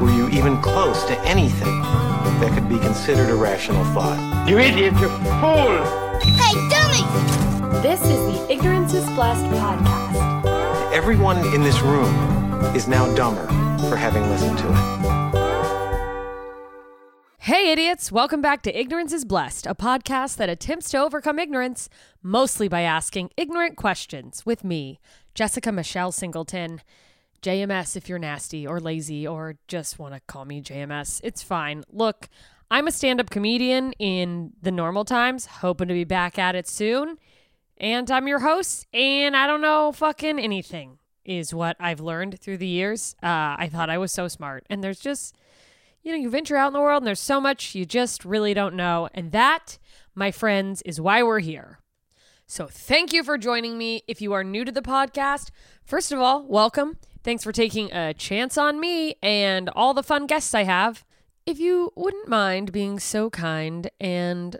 were you even close to anything that could be considered a rational thought. You idiot, you fool! Hey, dummy! This is the Ignorance is Blessed podcast. Everyone in this room is now dumber for having listened to it. Hey, idiots! Welcome back to Ignorance is Blessed, a podcast that attempts to overcome ignorance mostly by asking ignorant questions with me, Jessica Michelle Singleton. JMS if you're nasty or lazy or just want to call me JMS. It's fine. Look, I'm a stand up comedian in the normal times, hoping to be back at it soon. And I'm your host, and I don't know fucking anything. is what I've learned through the years. Uh, I thought I was so smart. And there's just, you know, you venture out in the world and there's so much you just really don't know. And that, my friends, is why we're here. So thank you for joining me. If you are new to the podcast, first of all, welcome. Thanks for taking a chance on me and all the fun guests I have. If you wouldn't mind being so kind and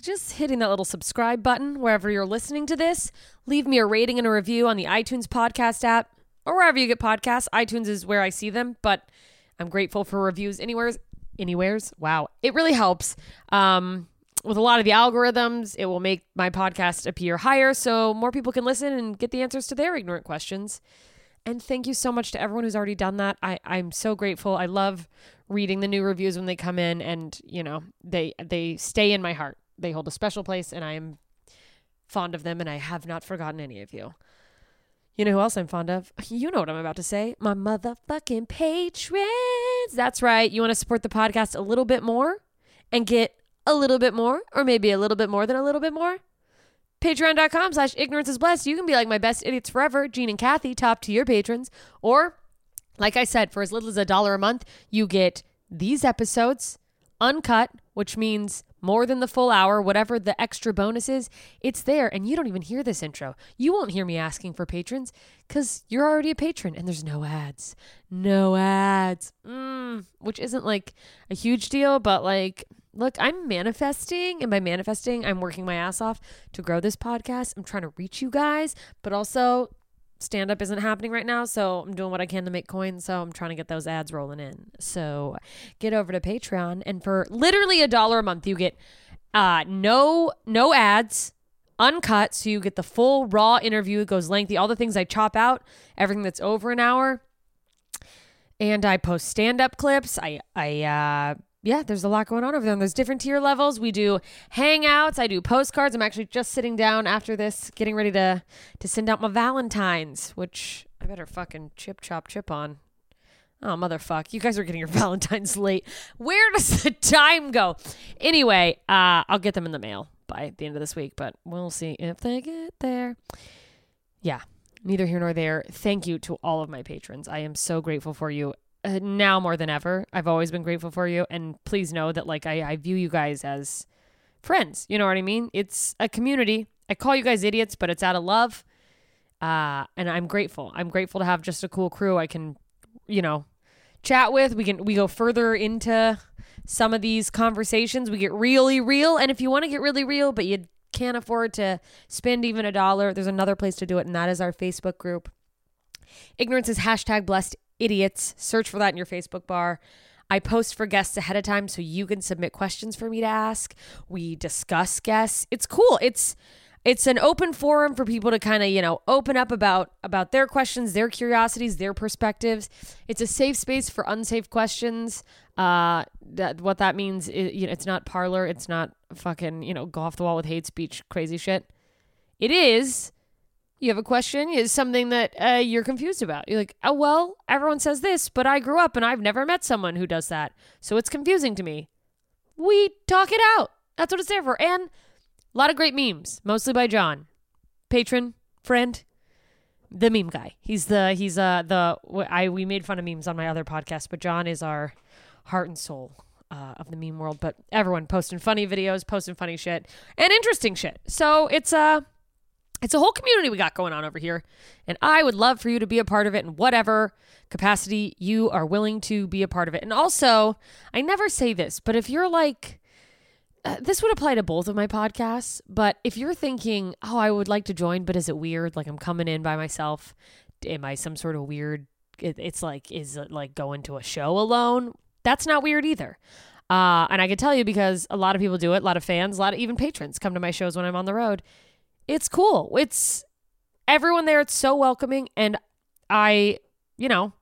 just hitting that little subscribe button wherever you're listening to this, leave me a rating and a review on the iTunes podcast app or wherever you get podcasts. iTunes is where I see them, but I'm grateful for reviews anywheres. Anywheres. Wow. It really helps. Um, with a lot of the algorithms, it will make my podcast appear higher so more people can listen and get the answers to their ignorant questions. And thank you so much to everyone who's already done that. I, I'm so grateful. I love reading the new reviews when they come in and, you know, they they stay in my heart. They hold a special place and I am fond of them and I have not forgotten any of you. You know who else I'm fond of? You know what I'm about to say. My motherfucking patrons. That's right. You want to support the podcast a little bit more and get a little bit more, or maybe a little bit more than a little bit more? Patreon.com slash ignorance is blessed. You can be like my best idiots forever, Gene and Kathy, top tier patrons. Or, like I said, for as little as a dollar a month, you get these episodes uncut, which means more than the full hour, whatever the extra bonus is, it's there. And you don't even hear this intro. You won't hear me asking for patrons because you're already a patron and there's no ads. No ads. Mm, which isn't like a huge deal, but like, look, I'm manifesting. And by manifesting, I'm working my ass off to grow this podcast. I'm trying to reach you guys, but also stand up isn't happening right now, so I'm doing what I can to make coins. So I'm trying to get those ads rolling in. So get over to Patreon, and for literally a dollar a month, you get uh, no no ads, uncut. So you get the full raw interview. It goes lengthy. All the things I chop out, everything that's over an hour. And I post stand up clips. I I uh, yeah, there's a lot going on over there. And there's different tier levels. We do hangouts. I do postcards. I'm actually just sitting down after this, getting ready to to send out my Valentines, which I better fucking chip chop chip on. Oh motherfuck! You guys are getting your Valentines late. Where does the time go? Anyway, uh, I'll get them in the mail by the end of this week, but we'll see if they get there. Yeah, neither here nor there. Thank you to all of my patrons. I am so grateful for you uh, now more than ever. I've always been grateful for you, and please know that like I, I view you guys as friends. You know what I mean? It's a community. I call you guys idiots, but it's out of love. Uh, and I'm grateful. I'm grateful to have just a cool crew I can, you know, chat with. We can we go further into some of these conversations. We get really real, and if you want to get really real, but you can't afford to spend even a dollar, there's another place to do it, and that is our Facebook group. Ignorance is hashtag blessed idiots. Search for that in your Facebook bar. I post for guests ahead of time so you can submit questions for me to ask. We discuss guests. It's cool. It's it's an open forum for people to kind of, you know, open up about about their questions, their curiosities, their perspectives. It's a safe space for unsafe questions. Uh that what that means is, you know, it's not Parler, it's not fucking, you know, go off the wall with hate speech crazy shit. It is you have a question? Is something that uh, you're confused about. You're like oh well everyone says this but i grew up and i've never met someone who does that. So it's confusing to me. We talk it out. That's what it's there for. And a lot of great memes mostly by john. Patron friend the meme guy. He's the he's uh the i we made fun of memes on my other podcast but john is our heart and soul uh, of the meme world. But everyone posting funny videos posting funny shit and interesting shit. So it's uh it's a whole community we got going on over here. And I would love for you to be a part of it in whatever capacity you are willing to be a part of it. And also, I never say this, but if you're like, uh, this would apply to both of my podcasts. But if you're thinking, oh, I would like to join, but is it weird? Like I'm coming in by myself. Am I some sort of weird? It, it's like, is it like going to a show alone? That's not weird either. Uh, and I can tell you because a lot of people do it. A lot of fans, a lot of even patrons come to my shows when I'm on the road it's cool. It's everyone there. It's so welcoming. And I, you know,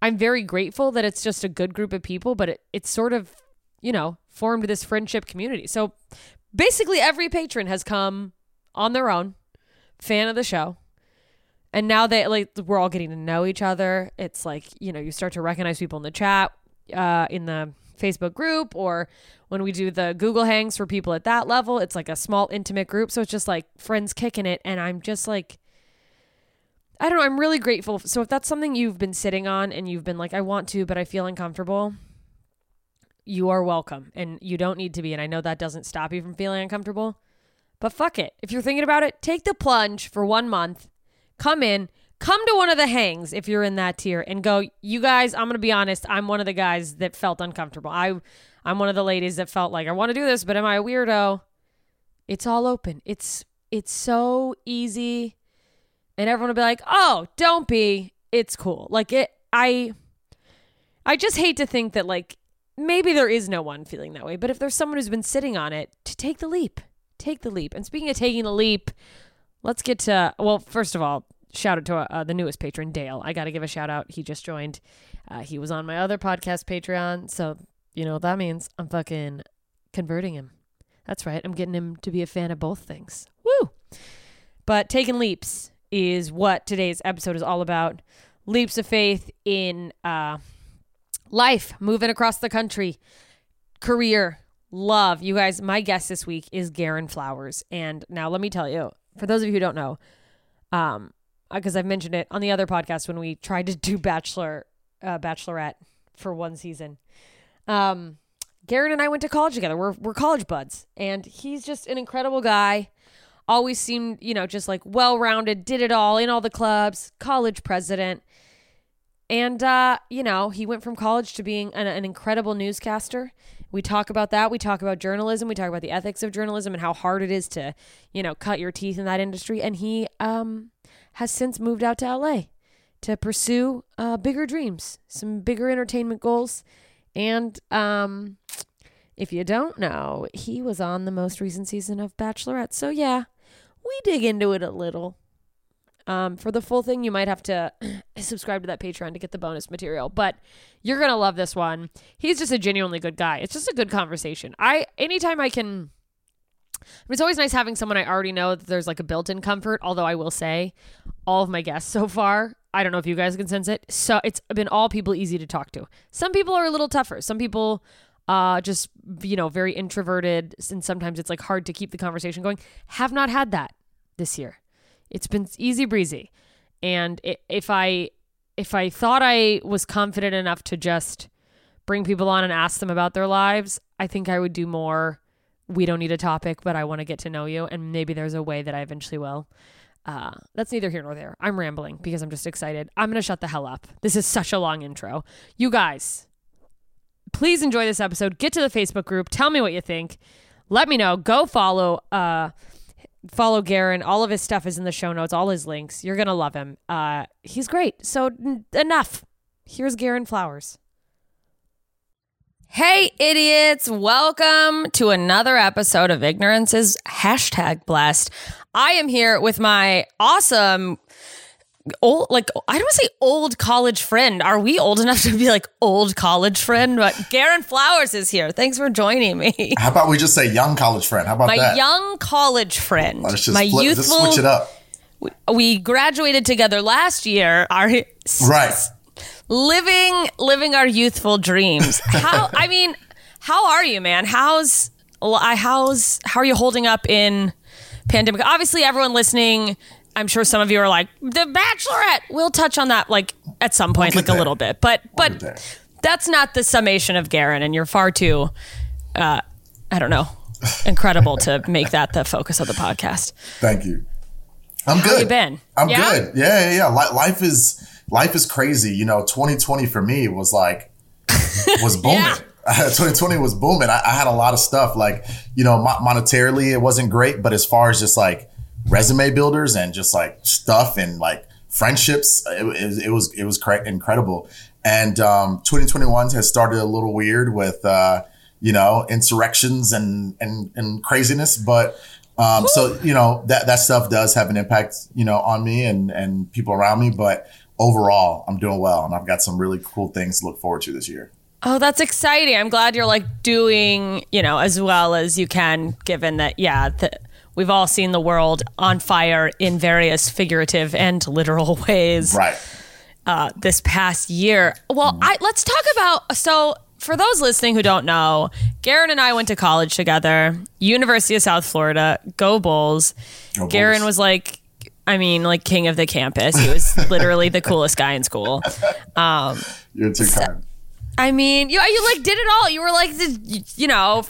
I'm very grateful that it's just a good group of people, but it, it's sort of, you know, formed this friendship community. So basically, every patron has come on their own, fan of the show. And now that like we're all getting to know each other. It's like, you know, you start to recognize people in the chat, uh, in the Facebook group or when we do the Google Hangs for people at that level, it's like a small intimate group. So it's just like friends kicking it. And I'm just like, I don't know. I'm really grateful. So if that's something you've been sitting on and you've been like, I want to, but I feel uncomfortable, you are welcome. And you don't need to be. And I know that doesn't stop you from feeling uncomfortable, but fuck it. If you're thinking about it, take the plunge for one month, come in, come to one of the hangs if you're in that tier and go, you guys, I'm going to be honest. I'm one of the guys that felt uncomfortable. I, I'm one of the ladies that felt like I want to do this, but am I a weirdo? It's all open. It's, it's so easy and everyone will be like, "Oh, don't be. It's cool." Like it I I just hate to think that like maybe there is no one feeling that way, but if there's someone who's been sitting on it, to take the leap. Take the leap. And speaking of taking the leap, let's get to well, first of all, shout out to uh, the newest patron, Dale. I got to give a shout out. He just joined. Uh, he was on my other podcast, Patreon. So, you know what that means? I'm fucking converting him. That's right. I'm getting him to be a fan of both things. Woo! But taking leaps is what today's episode is all about. Leaps of faith in uh, life, moving across the country, career, love. You guys, my guest this week is Garin Flowers. And now let me tell you, for those of you who don't know, um, because I've mentioned it on the other podcast when we tried to do Bachelor, uh, Bachelorette for one season. Um, Garin and I went to college together. We're we're college buds, and he's just an incredible guy always seemed, you know, just like well rounded, did it all in all the clubs, college president. And, uh, you know, he went from college to being an, an, incredible newscaster. We talk about that. We talk about journalism. We talk about the ethics of journalism and how hard it is to, you know, cut your teeth in that industry. And he um, has since moved out to LA to pursue uh, bigger dreams, some bigger entertainment goals. And um, if you don't know, he was on the most recent season of Bachelorette. So, yeah, we dig into it a little. Um, for the full thing, you might have to subscribe to that Patreon to get the bonus material. But you're gonna love this one. He's just a genuinely good guy. It's just a good conversation. I anytime I can. It's always nice having someone I already know that there's like a built-in comfort. Although I will say, all of my guests so far, I don't know if you guys can sense it. So it's been all people easy to talk to. Some people are a little tougher. Some people uh, just you know very introverted and sometimes it's like hard to keep the conversation going have not had that this year it's been easy breezy and if i if i thought i was confident enough to just bring people on and ask them about their lives i think i would do more we don't need a topic but i want to get to know you and maybe there's a way that i eventually will uh, that's neither here nor there. I'm rambling because I'm just excited. I'm going to shut the hell up. This is such a long intro. You guys, please enjoy this episode. Get to the Facebook group. Tell me what you think. Let me know. Go follow uh follow Garin. All of his stuff is in the show notes, all his links. You're going to love him. Uh he's great. So n- enough. Here's Garin Flowers. Hey, idiots. Welcome to another episode of Ignorance is hashtag blessed. I am here with my awesome old like I don't want to say old college friend. Are we old enough to be like old college friend? But Garin Flowers is here. Thanks for joining me. How about we just say young college friend? How about my that? young college friend. Let's just my flip, youthful. just switch it up. We graduated together last year. Our Right. Living living our youthful dreams. How I mean, how are you, man? How's I how's how are you holding up in pandemic? Obviously, everyone listening I'm sure some of you are like, The Bachelorette. We'll touch on that like at some point, like get a little bit. But but there. that's not the summation of Garin, and you're far too uh I don't know, incredible to make that the focus of the podcast. Thank you. I'm good. you been? I'm Yeah? good. Yeah, yeah, yeah. Life is life is crazy. You know, 2020 for me was like was booming. Yeah. 2020 was booming. I, I had a lot of stuff. Like, you know, mo- monetarily it wasn't great, but as far as just like resume builders and just like stuff and like friendships, it, it, it was it was cra- incredible. And um, 2021 has started a little weird with uh, you know insurrections and and and craziness, but. Um, so you know that that stuff does have an impact, you know, on me and and people around me. But overall, I'm doing well, and I've got some really cool things to look forward to this year. Oh, that's exciting. I'm glad you're like doing, you know, as well as you can, given that, yeah, the, we've all seen the world on fire in various figurative and literal ways Right. uh, this past year. Well, I, let's talk about. So, for those listening who don't know, Garin and I went to college together, University of South Florida. Go Bulls. Go Bulls. Garin was like, I mean, like king of the campus. He was literally the coolest guy in school. Um, You're too kind. I mean, you you like did it all. You were like, the, you know,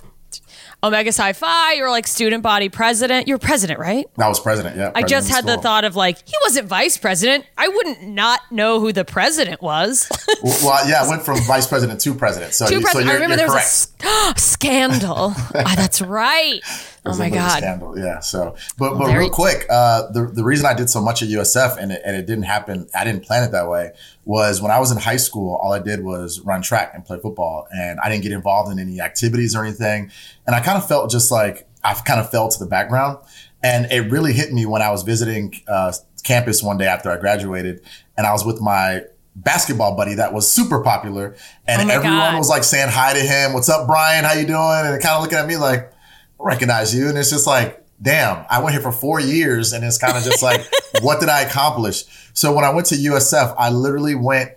Omega Psi Phi. You were like student body president. You're president, right? I was president. Yeah. I just had the thought of like he wasn't vice president. I wouldn't not know who the president was. Well, well, yeah, I went from vice president to president. So, Two you, so. I remember there was correct. a s- scandal. Ah, that's right. Oh my god. Scandal. Yeah. So, but but real quick, uh, the the reason I did so much at USF and it, and it didn't happen, I didn't plan it that way. Was when I was in high school, all I did was run track and play football, and I didn't get involved in any activities or anything. And I kind of felt just like I kind of fell to the background. And it really hit me when I was visiting uh, campus one day after I graduated, and I was with my basketball buddy that was super popular, and Oh everyone God. was like saying hi to him. What's up, Brian? How you doing? And kind of looking at me like, recognize you. And it's just like, damn, I went here for four years and it's kind of just like, what did I accomplish? So when I went to USF, I literally went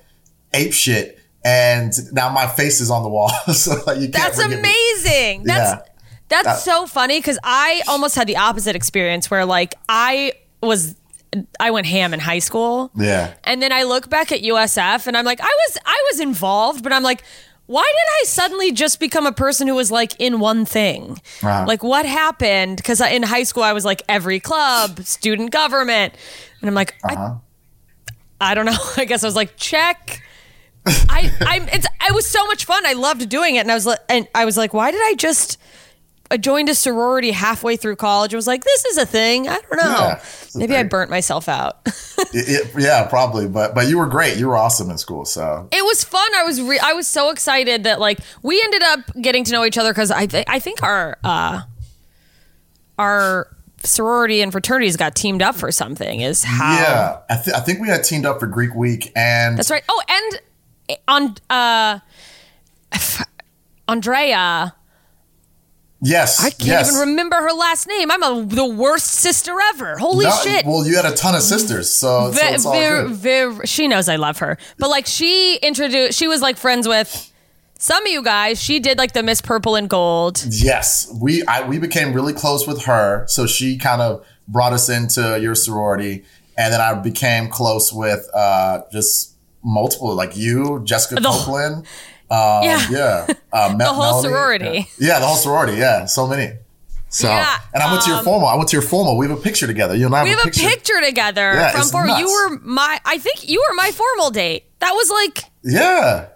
ape shit and now my face is on the wall. so like, you can't That's forget me. amazing. That's Yeah. that's That- so funny because I almost had the opposite experience where like I was I went ham in high school. Yeah. And then I look back at USF and I'm like, I was I was involved, but I'm like, why did I suddenly just become a person who was like in one thing? Uh-huh. Like what happened? Because in high school I was like every club, student government, and I'm like, Uh-huh. I, I don't know. I guess I was like, check. I I it's it was so much fun. I loved doing it, and I was like, and I was like, why did I just? I joined a sorority halfway through college. I was like, this is a thing. I don't know. Yeah, Maybe I burnt myself out. It- it- yeah, probably. But but you were great. You were awesome in school. So it was fun. I was re- I was so excited that like we ended up getting to know each other because I th- I think our uh our sorority and fraternities got teamed up for something. Is how yeah, I, th- I think we had teamed up for Greek Week and that's right. Oh, and on uh Andrea. Yes, I can't yes. even remember her last name. I'm a, the worst sister ever. Holy shit. Well, you had a ton of sisters, so, so Ve- it's all ver- good. ver- she knows I love her. But like she introduced, she was like friends with some of you guys. She did like the Miss Purple and Gold. Yes, we I, we became really close with her, so she kind of brought us into your sorority, and then I became close with uh, just multiple, like you, Jessica The- Copeland. Um, Yeah. yeah, uh, The whole sorority. Yeah. yeah, the whole sorority. Yeah, so many. So, Yeah, and I went to your um, formal. I went to your formal. We have a picture together. You and I We have a picture together Yeah, from formal. You were my, I think you were my formal date. That was like, Yeah,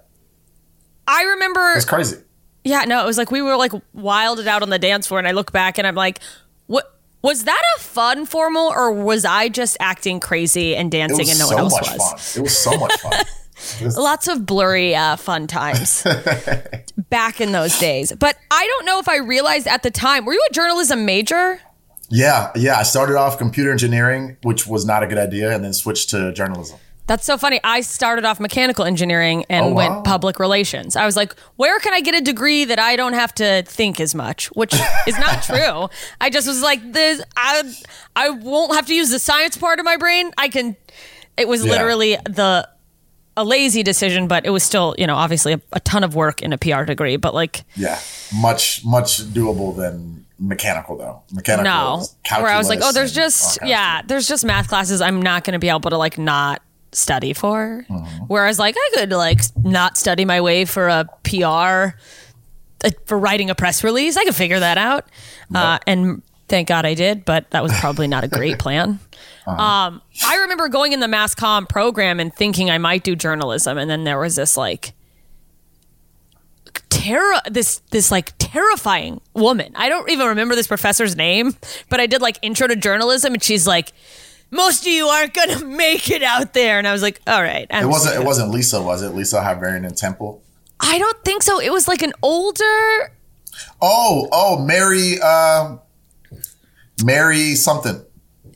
I remember. it's crazy. Yeah, no, it was like we were like wilded out on the dance floor, and I look back and I'm like, what? Was that a fun formal, or was I just acting crazy and dancing and no so one else was? fun. It was so much fun. Lots of blurry, uh, fun times back in those days. But I don't know if I realized at the time. Were you a journalism major? Yeah, yeah. I started off computer engineering, which was not a good idea, and then switched to journalism. That's so funny. I started off mechanical engineering and Oh, wow. went public relations. I was like, where can I get a degree that I don't have to think as much? Which is not true. I just was like, this I I won't have to use the science part of my brain. I can it was Yeah. literally the a lazy decision, but it was still, you know, obviously a, a ton of work in a PR degree. But like Yeah, much much doable than mechanical though. Mechanical, no. Where I was like, oh, there's just yeah, there's just math classes I'm not going to be able to like not study for. Mm-hmm. Whereas like I could like not study my way for a PR uh, for writing a press release. I could figure that out. Uh, and thank God I did, but that was probably not a great plan. Uh-huh. Um, I remember going in the mass comm program and thinking I might do journalism, and then there was this like terror this this like terrifying woman. I don't even remember this professor's name, but I did like intro to journalism and she's like most of you aren't gonna make it out there, and I was like, "All right." I'm It wasn't. It wasn't Lisa, was it? Lisa Hiverian and Temple. I don't think so. It was like an older. Oh, oh, Mary, um, Mary something.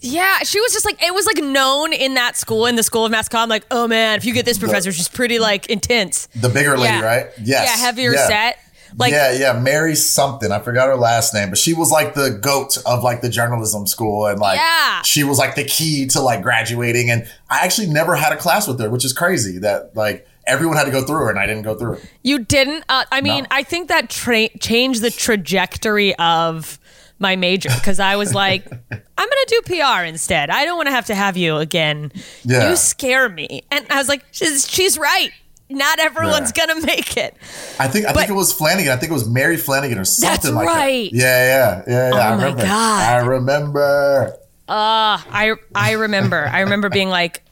Yeah, she was just like it was like known in that school in the school of mass comm. Like, oh man, if you get this professor, she's pretty like intense. The bigger lady, Yeah. right? Yes. yeah, heavier yeah. set. Like, yeah, yeah, Mary something. I forgot her last name, but she was like the goat of like the journalism school, and like Yeah. she was like the key to like graduating. And I actually never had a class with her, which is crazy. That like everyone had to go through her, and I didn't go through it. You didn't. Uh, I mean, No. I think that tra- changed the trajectory of my major because I was like, I'm gonna do PR instead. I don't want to have to have you again. Yeah. You scare me, and I was like, she's she's right. Not everyone's Yeah. gonna make it. I think I But- think it was Flanagan. I think it was Mary Flanagan or something like right. that. Yeah, yeah, yeah, yeah. I Oh my remember. God. I remember. I I remember. I remember being like,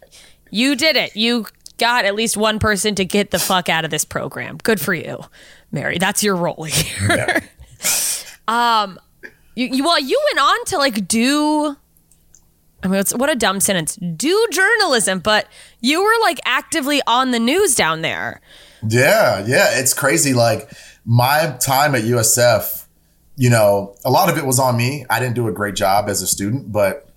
"You did it. You got at least one person to get the fuck out of this program. Good for you, Mary. That's your role here." um, you, you well, you went on to like do. I mean, it's, what a dumb sentence. Do journalism, but you were like actively on the news down there. Yeah, yeah, it's crazy. Like my time at USF, you know, a lot of it was on me. I didn't do a great job as a student, but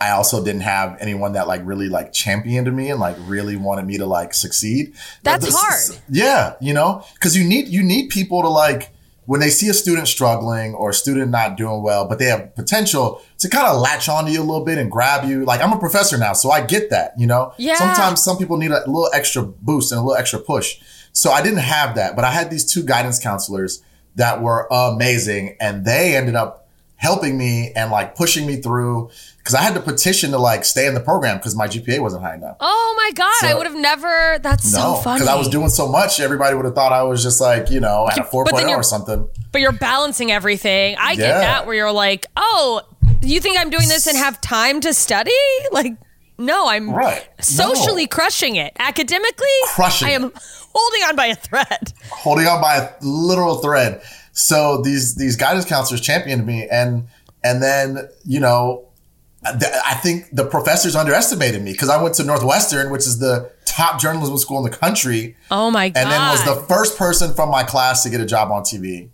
I also didn't have anyone that like really like championed me and like really wanted me to like succeed. That's This- hard. Yeah, you know, because you need you need people to like when they see a student struggling or a student not doing well, but they have potential to kind of latch onto you a little bit and grab you. Like I'm a professor now, so I get that. You know, Yeah. sometimes some people need a little extra boost and a little extra push. So I didn't have that, but I had these two guidance counselors that were amazing and they ended up helping me and like pushing me through because I had to petition to like stay in the program because my GPA wasn't high enough. Oh my god, I would have never. That's so funny. because I was doing so much, everybody would have thought I was just like, you know, at a 4.0 or something. but you're balancing everything. I get that where you're like, oh, you think I'm doing this and have time to study? Like, no, I'm Right. socially No. crushing it. Academically, Crushing I am it. holding on by a thread. holding on by a literal thread. So these these guidance counselors championed me, and and then you know, I think the professors underestimated me because I went to Northwestern, which is the top journalism school in the country, Oh my god! and then was the first person from my class to get a job on TV.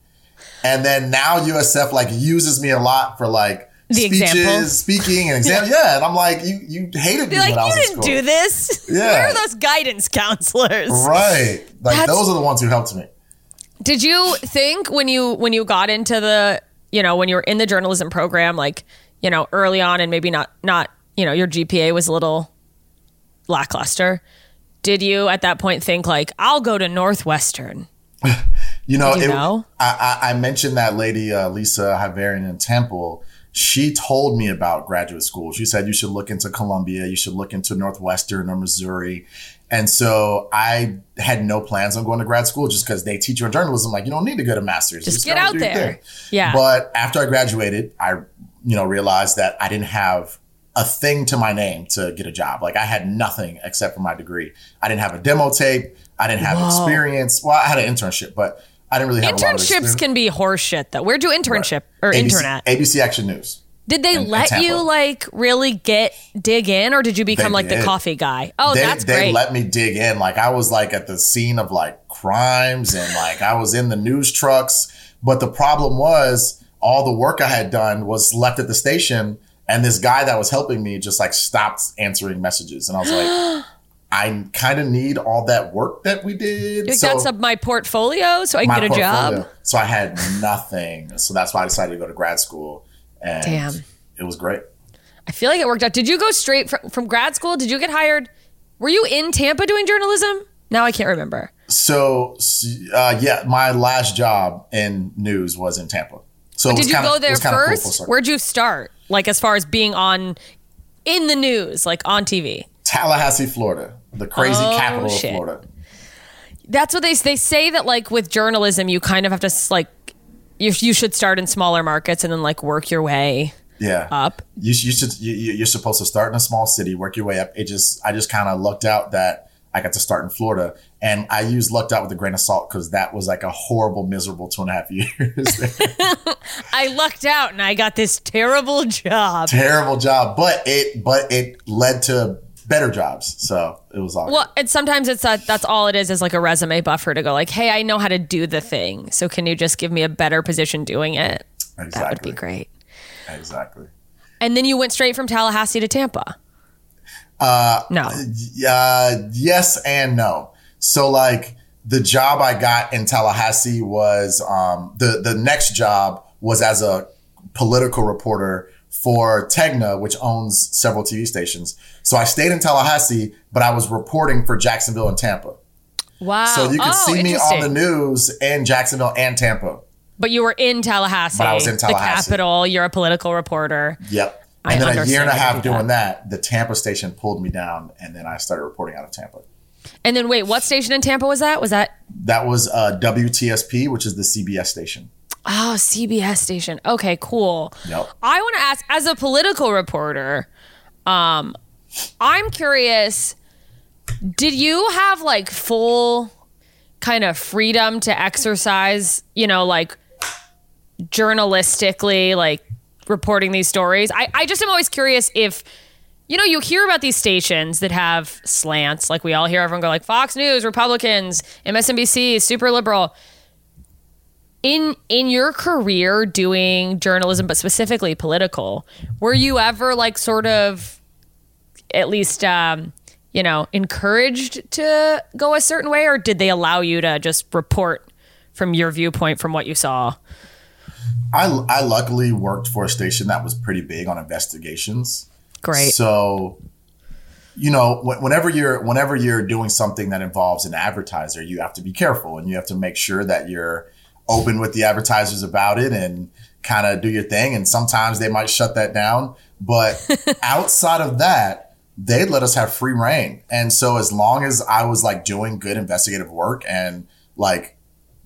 And then now USF like uses me a lot for like The speeches, example. speaking and exam. Yeah. and I'm like, you you hated me like, when I was you in didn't school. do this. Yeah. Where are those guidance counselors? Right. Like That's- those are the ones who helped me. Did you think when you when you got into the you know when you were in the journalism program like you know early on and maybe not not you know your GPA was a little lackluster? Did you at that point think like I'll go to Northwestern? You know, you it- know? I, I, mentioned that lady, uh, Lisa Havarian in Temple. She told me about graduate school. She said you should look into Columbia, you should look into Northwestern or Missouri. And so I had no plans on going to grad school just because they teach you in journalism. Like, you don't need to go to master's. Just go get out there. thing. Yeah. But after I graduated, I, you know, realized that I didn't have a thing to my name to get a job. Like I had nothing except for my degree. I didn't have a demo tape. I didn't have experience. Well, I had an internship, but I didn't really have a lot of Internships can be horseshit though. Where'd you internship or ABC, intern at? ABC Action News. Did they in- in let you like really get dig in or did you become They like the coffee guy? Oh, they, that's they great. let me dig in. Like I was like at the scene of like crimes and like I was in the news trucks. But the problem was all the work I had done was left at the station. And this guy that was helping me just like stopped answering messages. And I was like, I kind of need all that work that we did. Like, So- that's up my portfolio so I can get a job. So I had nothing. So that's why I decided to go to grad school. And Damn. it was great. I feel like it worked out. Did you go straight from, from grad school? Did you get hired? Were you in Tampa doing journalism? Now I can't remember. So, uh, yeah, my last job in news was in Tampa. So Did you kinda- go there kinda cool first? Where'd you start? Like as far as being on in the news, like on TV. Tallahassee, Florida, the crazy Oh, capital shit. of Florida. That's what they they say that like with journalism, you kind of have to like you you should start in smaller markets and then like work your way Yeah, up. you, you should. You, you- you're supposed to start in a small city, work your way up. It just, I just kind of lucked out that I got to start in Florida, and I used lucked out with a grain of salt because that was like a horrible, miserable two and a half years. I lucked out and I got this terrible job. Terrible job, but it, but it led to better jobs. So it was all. Well, and sometimes it's that that's all it is is like a resume buffer to go like, hey, I know how to do the thing, so can you just give me a better position doing it? good. That would be great. Exactly. And then you went straight from Tallahassee to Tampa. Uh, No. Uh, yes and no. So like the job I got in Tallahassee was um, the the next job was as a political reporter for Tegna, which owns several TV stations. So I stayed in Tallahassee, but I was reporting for Jacksonville and Tampa. Wow. So you could oh, see me on the news in Jacksonville and Tampa. But you were in Tallahassee. But I was in Tallahassee, The capital. You're a political reporter. Yep. I And then a year and a half do that. doing that, the Tampa station pulled me down, and then I started reporting out of Tampa. And then wait, what station in Tampa was that? Was that That was uh, WTSP, which is the CBS station. oh CBS station? Okay, cool. Yep. I want to ask, as a political reporter, um, I'm curious. Did you have like full kind of freedom to exercise? You know, like journalistically, like reporting these stories. I, I just am always curious if you know, you hear about these stations that have slants, like we all hear everyone go like Fox News, Republicans, MSNBC, super liberal. In in your career doing journalism, but specifically political, were you ever like sort of at least um, you know, encouraged to go a certain way, or did they allow you to just report from your viewpoint from what you saw? I, I luckily worked for a station that was pretty big on investigations. Great. So, you know, wh- whenever you're whenever you're doing something that involves an advertiser, you have to be careful and you have to make sure that you're open with the advertisers about it and kind of do your thing. And sometimes they might shut that down, but outside of that, they let us have free reign. And so as long as I was like doing good investigative work and like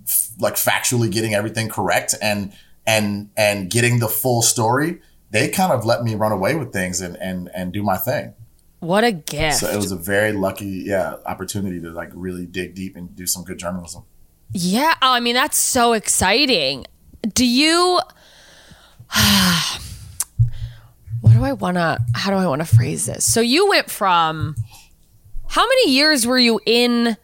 f- like factually getting everything correct and and and getting the full story, they kind of let me run away with things and and and do my thing. What a gift. So it was a very lucky, yeah, opportunity to like really dig deep and do some good journalism. Yeah, oh, I mean that's so exciting. Do you What do I want to how do I want to phrase this? So you went from how many years were you in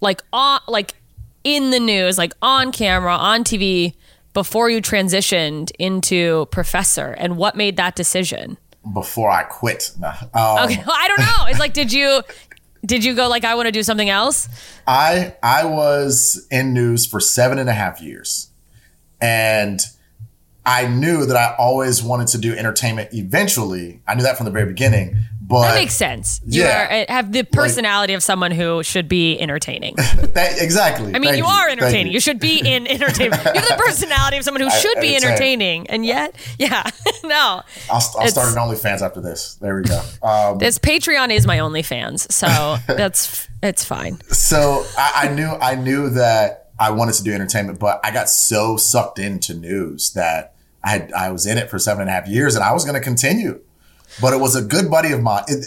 like on like in the news, like on camera, on TV before you transitioned into professor and what made that decision? Before I quit, Nah. um, Okay, well, I don't know. It's like did you did you go like I want to do something else? I I was in news for seven and a half years, and I knew that I always wanted to do entertainment. Eventually, I knew that from the very beginning. But That makes sense. You yeah. are, uh, have the personality of someone who should be entertaining. that, exactly. I mean, Thank you are entertaining. You. should be in entertainment. You have the personality of someone who should be entertaining, and yet, yeah, no. I'll, I'll start an OnlyFans after this. There we go. Um, This Patreon is my OnlyFans, so that's it's fine. so I, I knew I knew that I wanted to do entertainment, but I got so sucked into news that I had I was in it for seven and a half years, and I was going to continue. But it was a good buddy of mine. It,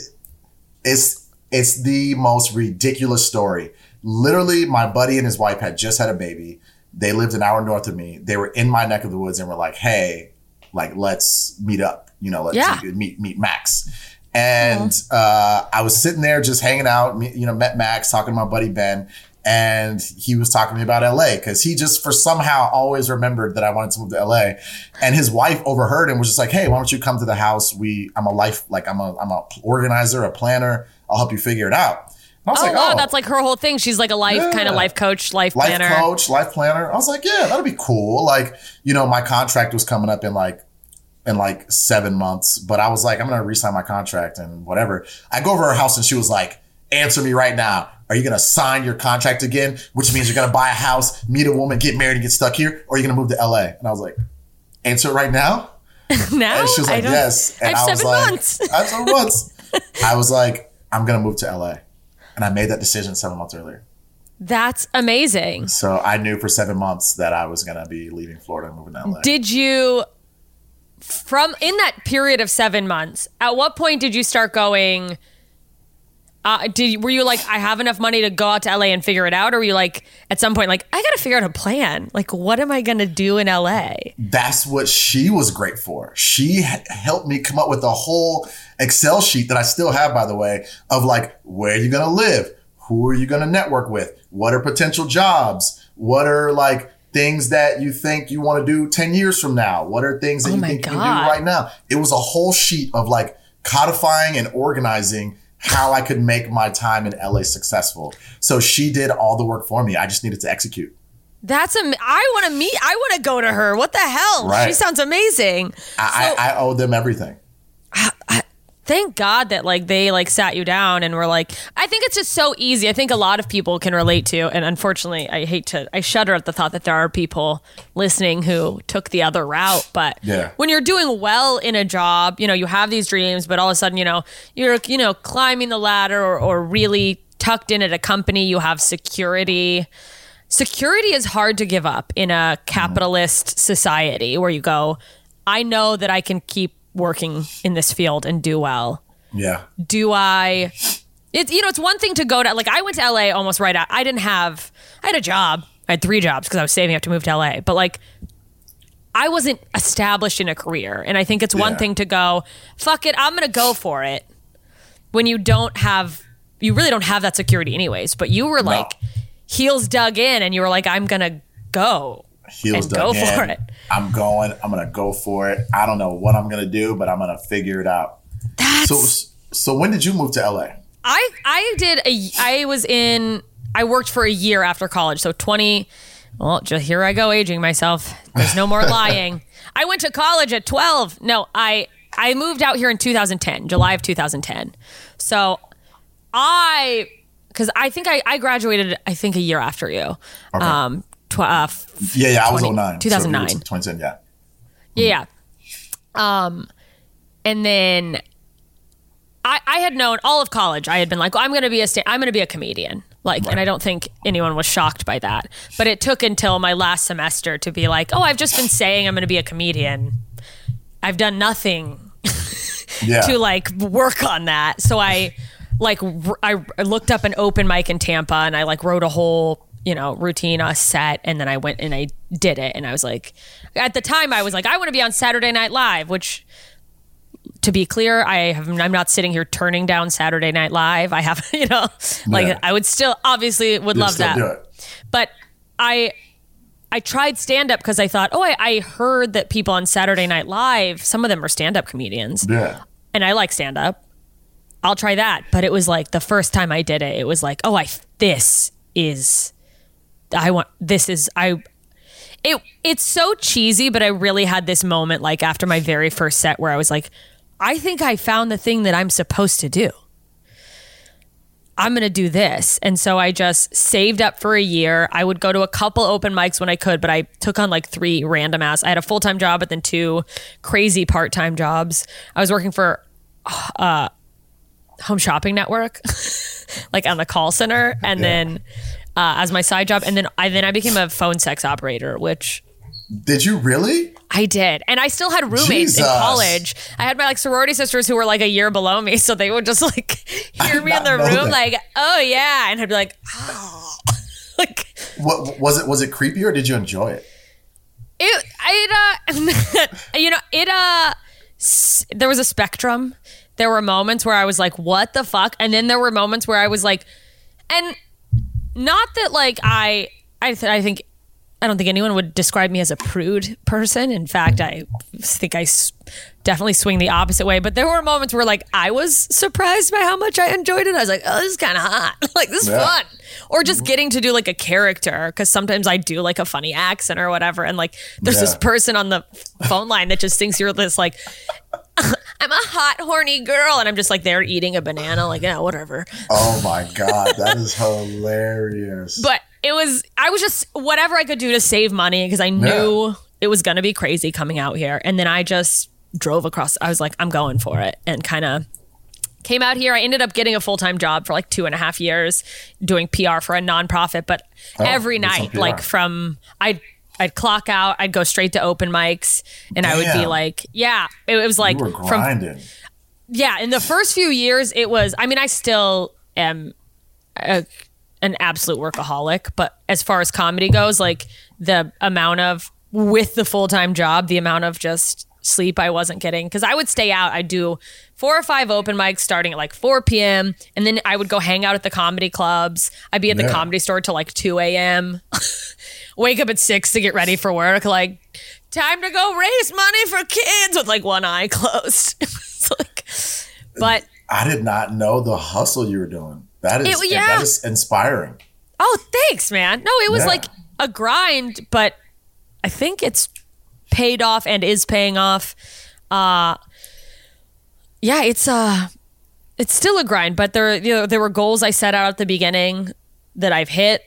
it's it's the most ridiculous story. Literally, my buddy and his wife had just had a baby. They lived an hour north of me. They were in my neck of the woods and were like, "Hey, like let's meet up. You know, let's Yeah. meet meet Max." And uh, I was sitting there just hanging out. You know, met Max, talking to my buddy Ben, and he was talking to me about LA because he just for somehow always remembered that I wanted to move to LA. And his wife overheard and was just like, "Hey, why don't you come to the house? We, I'm a life like I'm a I'm a organizer, a planner. I'll help you figure it out." I was Oh, like, wow, "Oh, that's like her whole thing. She's like a life kind of life coach, life, life planner. Life coach, life planner. I was like, yeah, that'll be cool. Like, you know, my contract was coming up in like in like seven months, but I was like, I'm gonna resign my contract and whatever. I go over her house and she was like, answer me right now. Are you gonna sign your contract again? Which means you're gonna buy a house, meet a woman, get married, and get stuck here, or are you gonna move to LA? And I was like, answer it right now. now And she was like, yes. I And have was seven like, months. I have seven months. I was like, I'm gonna move to LA. And I made that decision seven months earlier. That's amazing. So I knew for seven months that I was gonna be leaving Florida and moving to LA. Did you from in that period of seven months? At what point did you start going? Uh, did were you like I have enough money to go out to LA and figure it out, or were you like at some point like I got to figure out a plan? Like what am I gonna do in LA? That's what she was great for. She helped me come up with a whole Excel sheet that I still have, by the way, of like where are you gonna live, who are you gonna network with, what are potential jobs, what are like things that you think you want to do 10 years from now, what are things that Oh you think you can do right now. It was a whole sheet of like codifying and organizing how I could make my time in LA successful. So she did all the work for me. I just needed to execute. That's a. I want to meet. I want to go to her. What the hell? She sounds amazing. I, I, I owe them everything. Thank God that like they like sat you down and were like, I think it's just so easy. I think a lot of people can relate to, and unfortunately, I hate to, I shudder at the thought that there are people listening who took the other route. But Yeah. when you're doing well in a job, you know, you have these dreams, but all of a sudden, you know, you're, you know, climbing the ladder or, or really tucked in at a company, you have security. Security is hard to give up in a capitalist society where you go, I know that I can keep working in this field and do well. Yeah. Do I? It's you know, it's one thing to go to like I went to LA almost right out. I didn't have. I had a job. I had three jobs because I was saving up to move to LA. But like, I wasn't established in a career, and I think it's one Yeah. thing to go, fuck it, I'm gonna go for it. When you don't have, you really don't have that security anyways. But you were like heels dug in, and you were like, I'm gonna go. Heels And go for it. I'm going. I'm gonna go for it. I don't know what I'm gonna do, but I'm gonna figure it out. That's So, so when did you move to LA? I I did a I was in I worked for a year after college, so twenty. Well, just here I go aging myself. There's no more lying. I went to college at twelve. No, I I moved out here in 2010, July of 2010. So I because I think I I graduated I think a year after you. Um, tw- uh, Yeah, yeah, I was 20 09. 2009. So 2010, yeah. Yeah. yeah. Um, and then I, I had known all of college. I had been like, well, I'm going to be a sta- I'm going to be a comedian. Like, and I don't think anyone was shocked by that. But it took until my last semester to be like, oh, I've just been saying I'm going to be a comedian. I've done nothing Yeah. to like work on that. So I like I looked up an open mic in Tampa and I like wrote a whole you know routine a set and then I went and I did it and I was like at the time I was like I want to be on Saturday Night Live which to be clear I have I'm not sitting here turning down Saturday Night Live I have you know like Yeah. I would still obviously would You'd love that but I I tried stand up because I thought, oh, I, I heard that people on Saturday Night Live, some of them are stand up comedians Yeah. and I like stand up. I'll try that. But it was like the first time I did it, it was like, oh, I this is I want this is I it it's so cheesy, but I really had this moment like after my very first set where I was like, I think I found the thing that I'm supposed to do. I'm going to do this. And so I just saved up for a year. I would go to a couple open mics when I could, but I took on like three random ass. I had a full time job, but then two crazy part time jobs. I was working for uh, Home Shopping Network, like on the call center, and then uh, as my side job, and then I then I became a phone sex operator, which Did you really? I did. And I still had roommates in college. I had my like sorority sisters who were like a year below me. So they would just like hear me in not the room, that. like, oh yeah. And I'd be like, oh. like What was it? Was it creepy or did you enjoy it? it, it uh, you know, it, uh, s- there was a spectrum. There were moments where I was like, what the fuck? And then there were moments where I was like, and not that like I, I, th- I think, I don't think anyone would describe me as a prude person. In fact, I think I s- definitely swing the opposite way. But there were moments where like I was surprised by how much I enjoyed it. I was like, oh, this is kind of hot. like this is Yeah. fun. Or just mm-hmm. getting to do like a character because sometimes I do like a funny accent or whatever. And like there's this person on the phone line that just thinks you're this like I'm a hot, horny girl, and I'm just like there eating a banana, like yeah, whatever. Oh my god, that is hilarious. But it was I was just whatever I could do to save money because I knew it was gonna be crazy coming out here, and then I just drove across. I was like, I'm going for it, and kind of came out here. I ended up getting a full time job for like two and a half years doing PR for a nonprofit, but oh, every night, like from I. I'd clock out. I'd go straight to open mics, and I would be like, "Yeah." It, it was like from yeah in the first few years it was i mean i still am a, an absolute workaholic but as far as comedy goes like the amount of with the full-time job the amount of just sleep i wasn't getting because i would stay out i'd do four or five open mics starting at like 4 p.m and then i would go hang out at the comedy clubs i'd be at the comedy store till like 2 a.m wake up at 6 to get ready for work like time to go raise money for kids with like one eye closed like but I did not know the hustle you were doing. That is It- yeah. that is inspiring. Oh, thanks, man. No, it was Yeah. like a grind, but I think it's paid off and is paying off. Uh yeah, it's uh it's still a grind, but there you know there were goals I set out at the beginning that I've hit,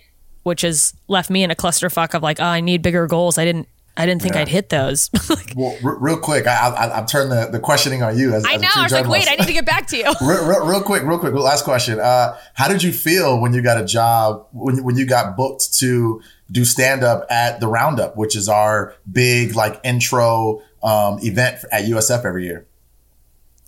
which has left me in a clusterfuck of like, oh, I need bigger goals. I didn't I didn't think Yeah. I'd hit those. Like, Well, r- real quick, I, I, I've turned the, the questioning on you. As, I as know. true I was like, wait. I need to get back to you. real, real, real quick, real quick. Last question. Uh, how did you feel when you got a job when when you got booked to do stand up at the Roundup, which is our big like intro um, event at USF every year?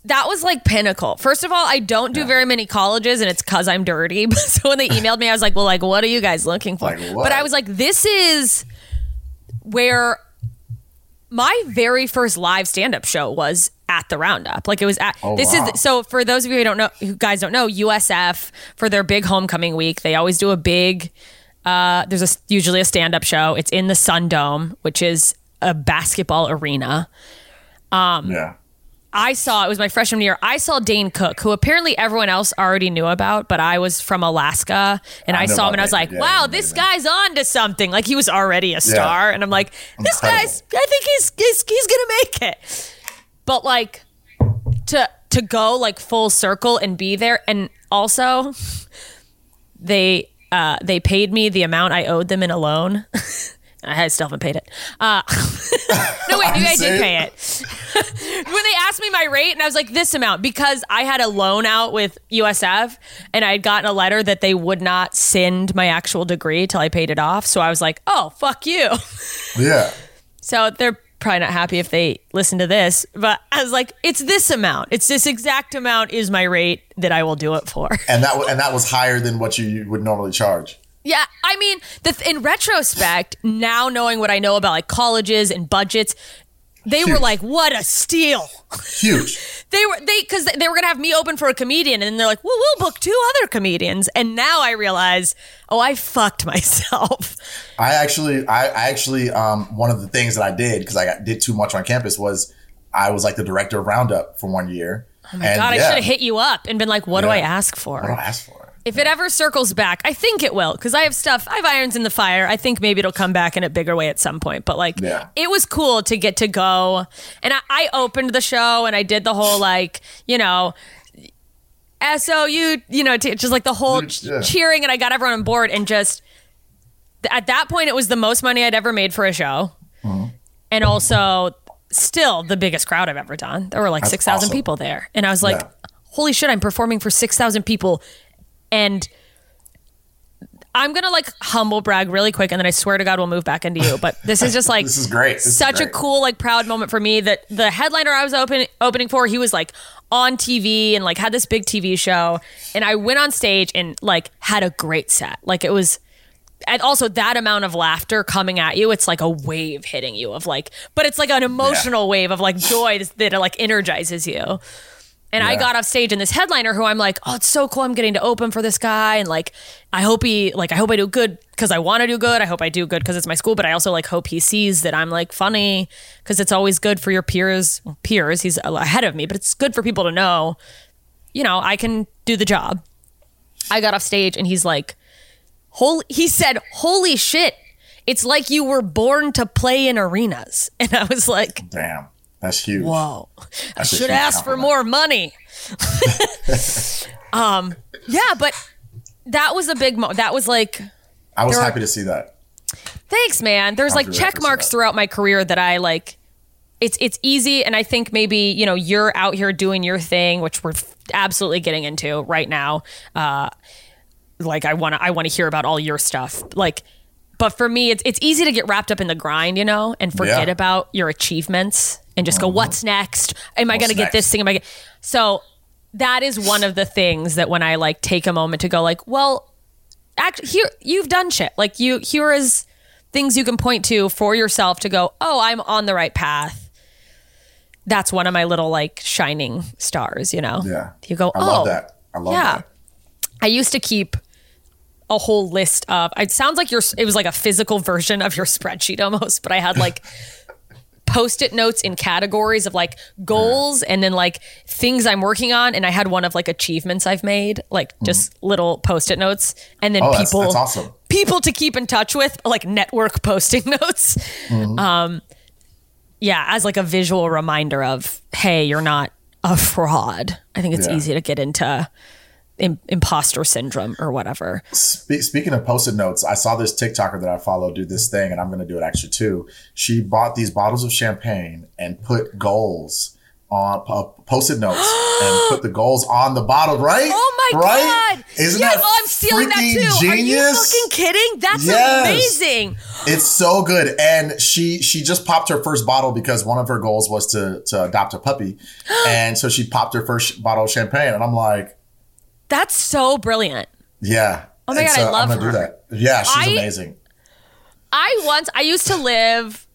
That was like pinnacle. First of all, I don't do very many colleges, and it's because I'm dirty. so when they emailed me, I was like, "Well, like, what are you guys looking for?" Like but I was like, "This is where my very first live stand-up show was at the Roundup. Like it was at Oh, this wow. is so for those of you who don't know, who guys don't know, USF for their big homecoming week, they always do a big. Uh, there's a usually a stand-up show. It's in the Sun Dome, which is a basketball arena. Um, yeah. I saw it was my freshman year. I saw Dane Cook, who apparently everyone else already knew about, but I was from Alaska and I I, saw him and I was like, Yeah, "Wow, this guy's on to something." Like he was already a star, and I'm like, "This Incredible. guy's. I think he's he's he's gonna make it." But like to to go like full circle and be there, and also they uh they paid me the amount I owed them in a loan. I still haven't paid it. Uh, no, wait, maybe you I did pay it when they asked me my rate and I was like this amount because I had a loan out with USF and I had gotten a letter that they would not send my actual degree till I paid it off. So I was like, "Oh, fuck you." Yeah. So they're probably not happy if they listen to this, but I was like, "It's this amount. It's this exact amount is my rate that I will do it for." And that and that was higher than what you would normally charge. Yeah, I mean, the th- in retrospect, now knowing what I know about like colleges and budgets, they were like, "What a steal!" Huge. They were they because they were gonna have me open for a comedian, and they're like, "Well, we'll book two other comedians." And now I realize, oh, I fucked myself. I actually, I, I actually, um, one of the things that I did because I got, did too much on campus was I was like the director of Roundup for one year. Oh My God, I should have hit you up and been like, "What do I ask for?" What do I ask for? If it ever circles back, I think it will because I have stuff, I have irons in the fire. I think maybe it'll come back in a bigger way at some point. But like, Yeah. it was cool to get to go. And I, I opened the show and I did the whole like, you know, SOU, you know, t- just like the whole ch- Yeah. cheering and I got everyone on board and just at that point it was the most money I'd ever made for a show. Mm-hmm. And also still the biggest crowd I've ever done. There were like 6,000 awesome. people there. And I was like, Yeah. holy shit, I'm performing for 6,000 people and I'm gonna like humble brag really quick, and then I swear to God we'll move back into you. But this is just like This is great. This is such a cool like proud moment for me that the headliner I was open opening for, he was like on TV and like had this big TV show, and I went on stage and like had a great set. Like it was. And also that amount of laughter coming at you, it's like a wave hitting you of like, but it's like an emotional wave of like joy that like energizes you. And I got off stage and this headliner who I'm like, oh, it's so cool. I'm getting to open for this guy. And like, I hope he, like, I hope I do good because I want to do good. I hope I do good because it's my school. But I also like hope he sees that I'm like funny because it's always good for your peers. well, peers, he's ahead of me, but it's good for people to know, you know, I can do the job. I got off stage and he's like, holy, he said, holy shit. It's like you were born to play in arenas. And I was like, Damn, that's huge. Whoa. I That's a should ask for more money. um, yeah, but that was a big mo that was like I was happy to see that. thanks, man. There's like check happy to see marks throughout my career that I like it's it's easy and I think maybe, you know, you're out here doing your thing, which we're absolutely getting into right now. Uh like I want to I want to hear about all your stuff. Like but for me it's it's easy to get wrapped up in the grind, you know, and forget Yeah. About your achievements and just go uh-huh. what's next? Am I going to get this thing? Am I gonna... So that is one of the things that when I like take a moment to go like, well, actually here you've done shit. Like you here is things you can point to for yourself to go, "Oh, I'm on the right path." That's one of my little like shining stars, you know. Yeah. You go, I "Oh." love that. I love yeah. that. I used to keep a whole list of. It sounds like your. It was like a physical version of your spreadsheet almost, but I had like post-it notes in categories of like goals and then like things I'm working on, and I had one of like achievements I've made, like just little post-it notes, and then Mm-hmm. Oh, that's, people that's awesome. people to keep in touch with, like network posting notes. Mm-hmm. Um, yeah, as like a visual reminder of, hey, you're not a fraud. I think it's Yeah. easy to get into Im- imposter syndrome or whatever. Spe- speaking of post-it notes, I saw this TikToker that I follow do this thing, and I'm going to do it actually too. She bought these bottles of champagne and put goals on uh, post-it notes and put the goals on the bottle. Right? Oh my right? god! Isn't yeah, that oh, I'm stealing that too. Are you fucking kidding? That's Yes. amazing. It's so good. And she she just popped her first bottle because one of her goals was to to adopt a puppy, and so she popped her first bottle of champagne, and I'm like, That's so brilliant. yeah. Oh my And God, so I love I'm gonna her. do that. Yeah, she's I- amazing. I once I used to live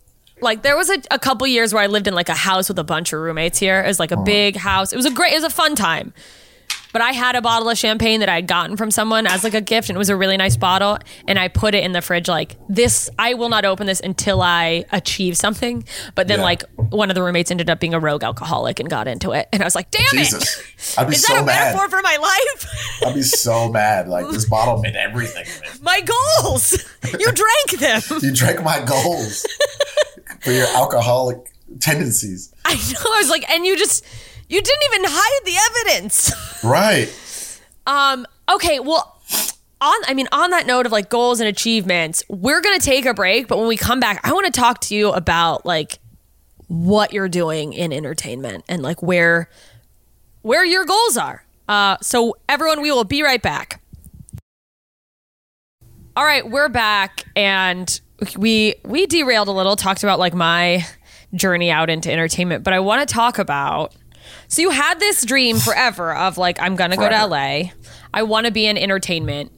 like there was a, a couple years where I lived in like a house with a bunch of roommates here. It was like a big house. It was a great it was a fun time. But I had a bottle of champagne that I had gotten from someone as like a gift and it was a really nice bottle and I put it in the fridge like this I will not open this until I achieve something. But then Yeah. like one of the roommates ended up being a rogue alcoholic and got into it and I was like, "Damn Jesus, it." I'd be Is so that a mad. metaphor for my life? I'd be so mad. Like this bottle meant everything. my goals. You drank them. You drank my goals for your alcoholic tendencies. I know. I was like, and you just you didn't even hide the evidence. Right. Um. Okay. Well, on I mean, on that note of like goals and achievements, we're gonna take a break. But when we come back, I want to talk to you about like what you're doing in entertainment and like where where your goals are. Uh. So everyone, we will be right back. All right, we're back, and we we derailed a little. Talked about like my journey out into entertainment, but I want to talk about. So you had this dream forever of like I'm gonna go to LA. I want to be in entertainment.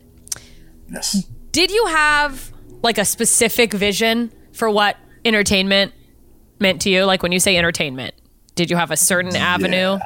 Yes. Did you have like a specific vision for what entertainment meant to you? Like when you say entertainment, did you have a certain avenue?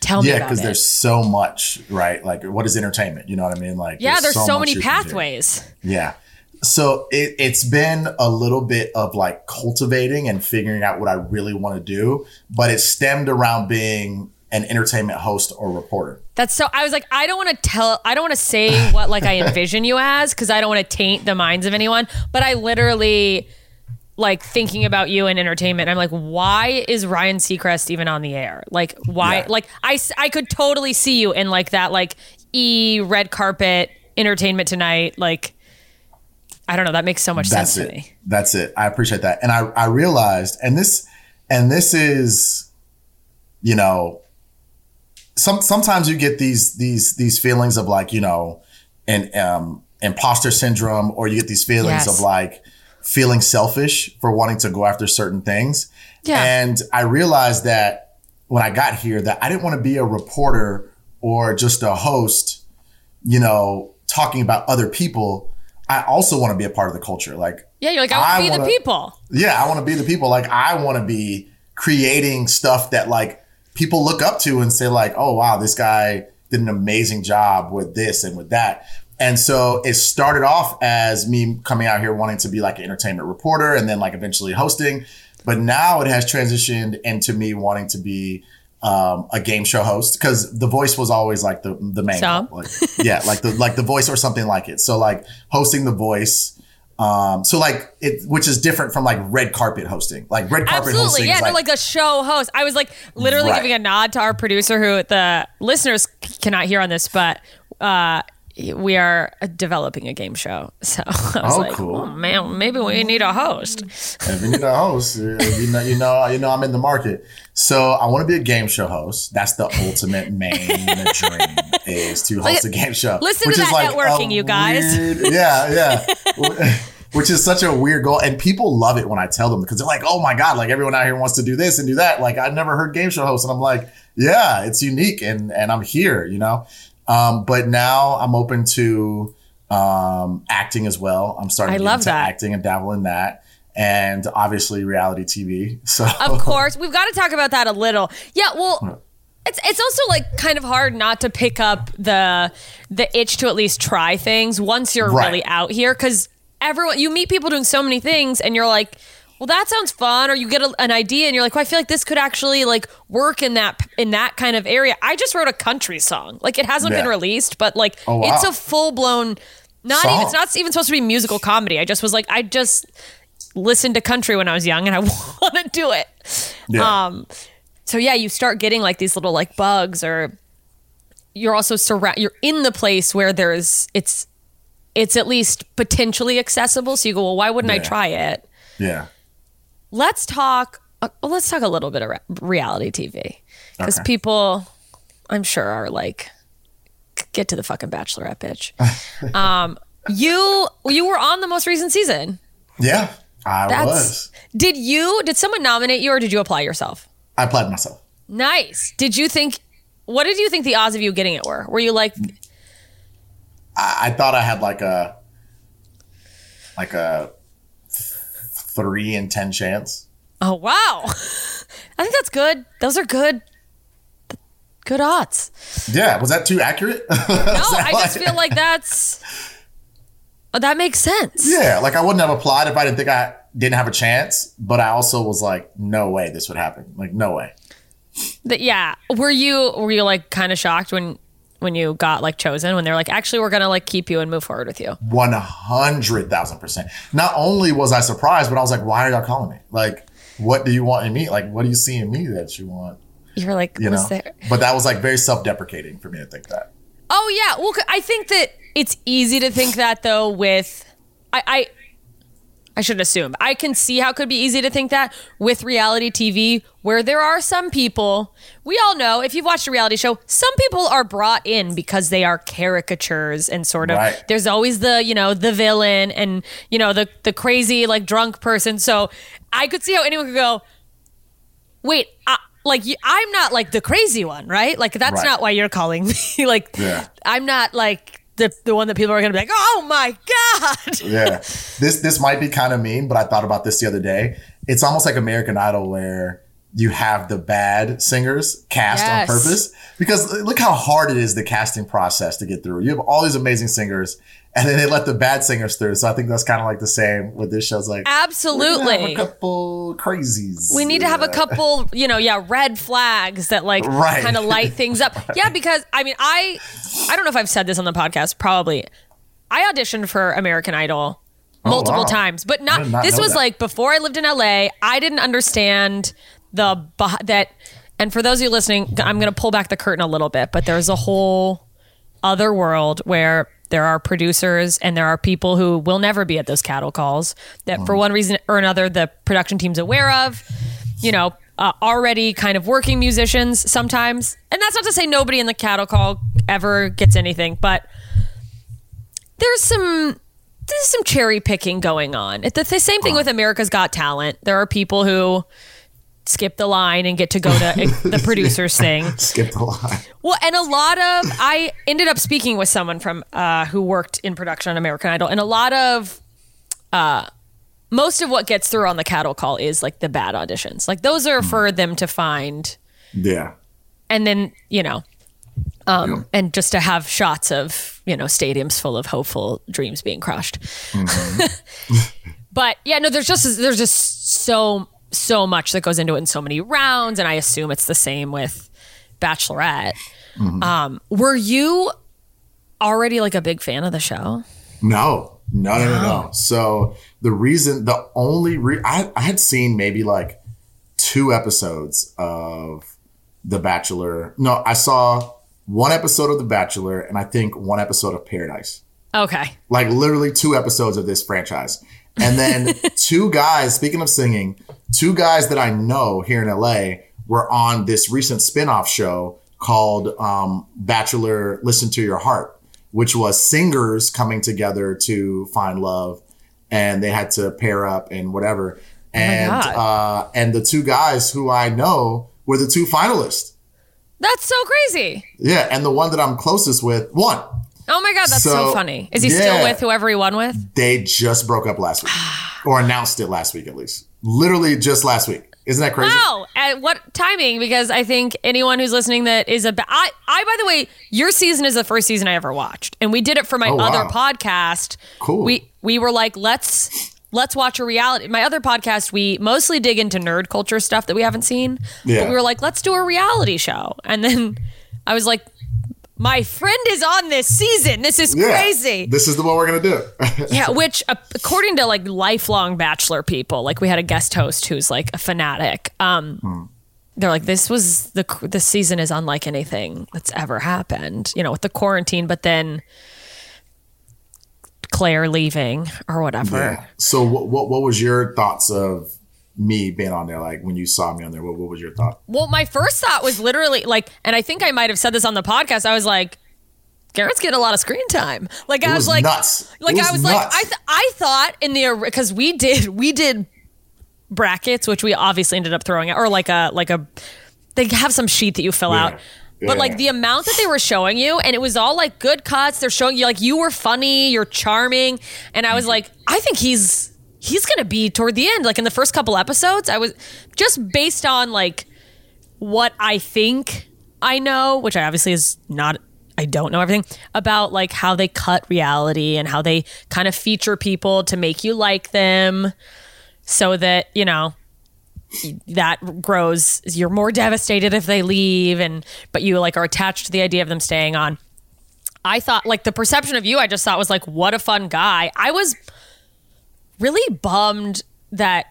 Tell me Yeah, because there's so much, right? Like, what is entertainment? You know what I mean? Like, yeah, there's so, much many you can do. pathways. Yeah. So it, it's been a little bit of like cultivating and figuring out what I really want to do, but it stemmed around being an entertainment host or reporter. That's so. I was like, I don't want to tell. I don't want to say what like I envision you as because I don't want to taint the minds of anyone. But I literally like thinking about you in entertainment. I'm like, why is Ryan Seacrest even on the air? Like, why? Yeah. Like, I could totally see you in like that like e red carpet entertainment tonight. Like, I don't know. That makes so much That's sense it. to me. That's it. I appreciate that. And I, I realized, and this, and this is, you know, some, sometimes you get these, these, these feelings of like, you know, an, um, imposter syndrome, or you get these feelings Yes. of like feeling selfish for wanting to go after certain things. Yeah. And I realized that when I got here that I didn't want to be a reporter or just a host, you know, talking about other people. I also want to be a part of the culture. Like, Yeah, you're like, I want to be wanna- the people. yeah, I want to be the people. Like, I want to be creating stuff that like people look up to and say like, oh wow, this guy did an amazing job with this and with that. And so it started off as me coming out here wanting to be like an entertainment reporter and then like eventually hosting. But now it has transitioned into me wanting to be um, a game show host because The Voice was always like the the main, So? like, yeah, like the like The Voice or something like it. So like hosting The Voice, um, so like it, which is different from like red carpet hosting. Like red carpet Absolutely. hosting, Yeah, no, like, like a show host. I was like literally Right. giving a nod to our producer who the listeners cannot hear on this, but uh we are developing a game show. So I was Oh, like, cool. oh man, maybe we need a host. if you need a host, you know, you know, you know, I'm in the market. So I want to be a game show host. That's the ultimate main dream is to host a game show. listen to that a networking, you guys. weird- yeah, yeah. Which is such a weird goal, and people love it when I tell them because they're like, "Oh my god!" Like everyone out here wants to do this and do that. Like I've never heard game show host, and I'm like, "Yeah, it's unique, and and I'm here," you know. Um, but now I'm open to um, acting as well. I'm starting I to get love into that. acting and dabble in that, and obviously reality TV. So Of course, we've got to talk about that a little. Yeah, well, it's it's also like kind of hard not to pick up the the itch to at least try things once you're Right. really out here because everyone you meet people doing so many things and you're like. Well, that sounds fun. Or you get a, an idea and you're like, well, I feel like this could actually like work in that in that kind of area. I just wrote a country song. Like it hasn't been released, but like Oh, wow. it's a full blown. Not even. It's not even supposed to be musical comedy. I just was like, I just listened to country when I was young and I want to do it. yeah. Um, so yeah, you start getting like these little like bugs, or you're also surround. You're in the place where there's it's it's at least potentially accessible. So you go, well, why wouldn't I try it? Yeah. Let's talk uh, well, let's talk a little bit of re- reality tv because Okay. people i'm sure are like get to the fucking bachelorette bitch um you you were on the most recent season Yeah. I That's- was. did you did someone nominate you or did you apply yourself I applied myself. nice did you think what did you think the odds of you getting it were were you like I, I thought I had like a like a three in ten chance. oh wow i think that's good those are good good odds Yeah, was that too accurate? no i just feel like that's oh, that makes sense Yeah, like I wouldn't have applied if I didn't think I didn't have a chance, but I also was like, no way this would happen. Like, no way. That yeah. Were you were you like kind of shocked when when you got like chosen when they're like actually we're gonna like keep you and move forward with you? One hundred thousand percent. Not only was I surprised, but I was like, why are y'all calling me? Like, what do you want in me? Like, what do you see in me that you want? You're like You was know? there? But that was like very self deprecating for me to think that. Oh yeah. Well, i think that it's easy to think that though. With I I I shouldn't assume I can see how it could be easy to think that with reality TV, where there are some people we all know if you've watched a reality show, some people are brought in because they are caricatures and sort of. Right. There's always the you know the villain and you know the the crazy like drunk person. So I could see how anyone could go. Wait, I, like I'm not like the crazy one, right? Like that's Right. not why you're calling me. like Yeah. I'm not like the the one that people are gonna be like, oh my god. yeah. This this might be kind of mean, but I thought about this the other day. It's almost like American Idol where you have the bad singers cast Yes. on purpose because look how hard it is the casting process to get through. You have all these amazing singers and then they let the bad singers through. So I think that's kind of like the same with this show. It's like Absolutely. a couple crazies. We need to have a couple, you know, yeah, red flags that like Right. kind of light things up. Yeah, because I mean, I I don't know if I've said this on the podcast, probably. I auditioned for American Idol oh, multiple Oh, wow. times, but not, not this was that. like before I lived in LA. I didn't understand the that and for those of you listening, I'm going to pull back the curtain a little bit, but there's a whole other world where there are producers and there are people who will never be at those cattle calls that for one reason or another the production team's aware of you know uh, already kind of working musicians sometimes. And that's not to say nobody in the cattle call ever gets anything but there's some there's some cherry picking going on. It's the same thing with america's got talent. There are people who skip the line and get to go to the producers thing skip the line. well, and a lot of I ended up speaking with someone from uh, who worked in production on American Idol, and a lot of uh, most of what gets through on the cattle call is like the bad auditions. Like those are for them to find, Yeah. and then you know, um, and just to have shots of you know stadiums full of hopeful dreams being crushed. but yeah, no, there's just there's just so so much that goes into it in so many rounds, and I assume it's the same with Bachelorette. Um, were you already like a big fan of the show? No, no, no, no, no. So the reason, the only re- I, I had seen maybe like two episodes of The Bachelor. No, I saw one episode of The Bachelor and I think one episode of Paradise. Okay. Like literally two episodes of this franchise. And then two guys, speaking of singing, two guys that I know here in LA were on this recent spin-off show called um, Bachelor Listen to Your Heart, which was singers coming together to find love and they had to pair up and whatever. And God. uh, and the two guys who I know were the two finalists. That's so crazy. Yeah, and the one that I'm closest with won. Oh my god, that's so, So, funny. Is he still with whoever he won with? They just broke up last week, or announced it last week at least. Literally just last week. Isn't that crazy? Wow, and what timing? Because I think anyone who's listening that is a ba- I I by the way, your season is the first season I ever watched, and we did it for my Oh, other wow. podcast. Cool. We we were like, let's let's watch a reality. My other podcast, we mostly dig into nerd culture stuff that we haven't seen. Yeah. But we were like, let's do a reality show, and then I was like, my friend is on this season. This is Yeah. crazy. This is the one we're gonna do. Yeah, which according to like lifelong bachelor people, like we had a guest host who's like a fanatic. Um they're like, this was the this season is unlike anything that's ever happened. You know, with the quarantine, but then Clare leaving or whatever. Yeah. So what, what what was your thoughts of me being on there? Like when you saw me on there, what, what was your thought? Well, my first thought was literally like, and I think I might have said this on the podcast. I was like, Garin's getting a lot of screen time. Like I was, was like, nuts. Like I was was like. I th- I thought in the because we did we did brackets, which we obviously ended up throwing out, or like a like a they have some sheet that you fill Yeah. out. But like the amount that they were showing you, and it was all like good cuts. They're showing you like you were funny, you're charming, and I was mm-hmm. like, I think he's he's gonna be toward the end, like in the first couple episodes. I was just based on like what I think I know, which I obviously is not I don't know everything about like how they cut reality and how they kind of feature people to make you like them so that, you know, that grows you're more devastated if they leave and but you like are attached to the idea of them staying on. I thought like the perception of you I just thought was like what a fun guy. I was really bummed that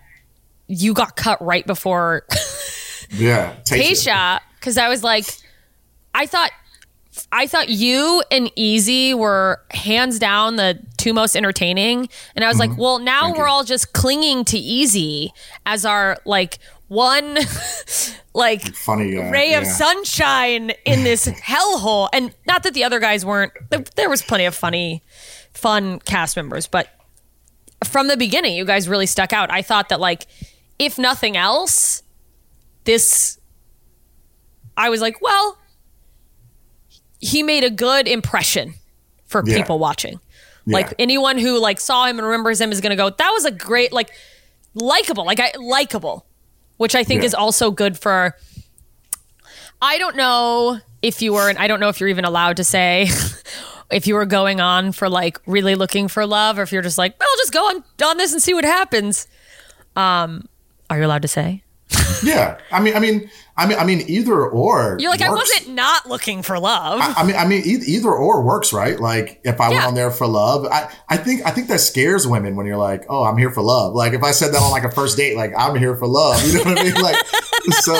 you got cut right before Yeah. Keisha, because I was like, I thought, I thought you and Easy were hands down the two most entertaining, and I was like, well, now Mm-hmm. Thank we're you. all just clinging to Easy as our like one, like Funny uh, ray of sunshine in this hellhole. And not that the other guys weren't. there- There was plenty of funny, fun cast members, but from the beginning, you guys really stuck out. I thought that like, if nothing else, this I was like, well, he made a good impression for Yeah. people watching. Like anyone who like saw him and remembers him is going to go, that was a great like likable, like I likable, which I think Yeah. is also good for I don't know if you were and I don't know if you're even allowed to say if you were going on for like really looking for love or if you're just like, well, just go on on this and see what happens. Um are you allowed to say? Yeah, I mean, I mean, I mean, I mean, either or. You're like, I wasn't not looking for love. I mean, I mean, e- either or works, right? Like, if I went on there for love, I, I think, I think that scares women when you're like, oh, I'm here for love. Like, if I said that on like a first date, like, I'm here for love, you know what I mean? Like, so,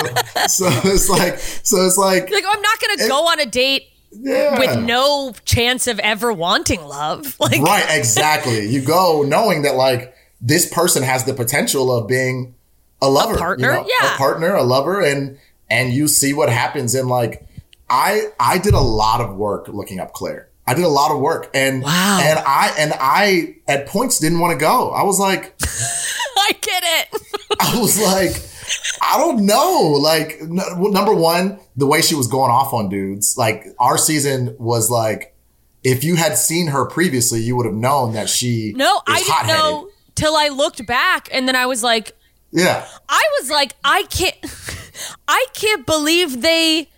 so it's like, so it's like, like, I'm not going to go on a date yeah. with no chance of ever wanting love. Like, right, exactly. You go knowing that like this person has the potential of being a lover, a partner, you know, yeah. a partner, a lover, and and you see what happens. And like, I I did a lot of work looking up Clare. I did a lot of work, and Wow. and I and I at points didn't want to go. I was like, I get it. I was like, I don't know. Like, n- number one, the way she was going off on dudes. Like, our season was like, if you had seen her previously, you would have known that she No, I didn't hot-headed. know till I looked back and then I was like, Yeah, I was like, I can't, I can't believe they,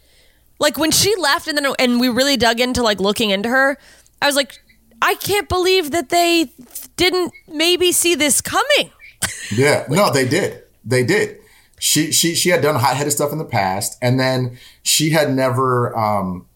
like when she left and then and we really dug into like looking into her. I was like, I can't believe that they didn't maybe see this coming. yeah. No, they did. They did. She she she had done hot headed stuff in the past, and then she had never. um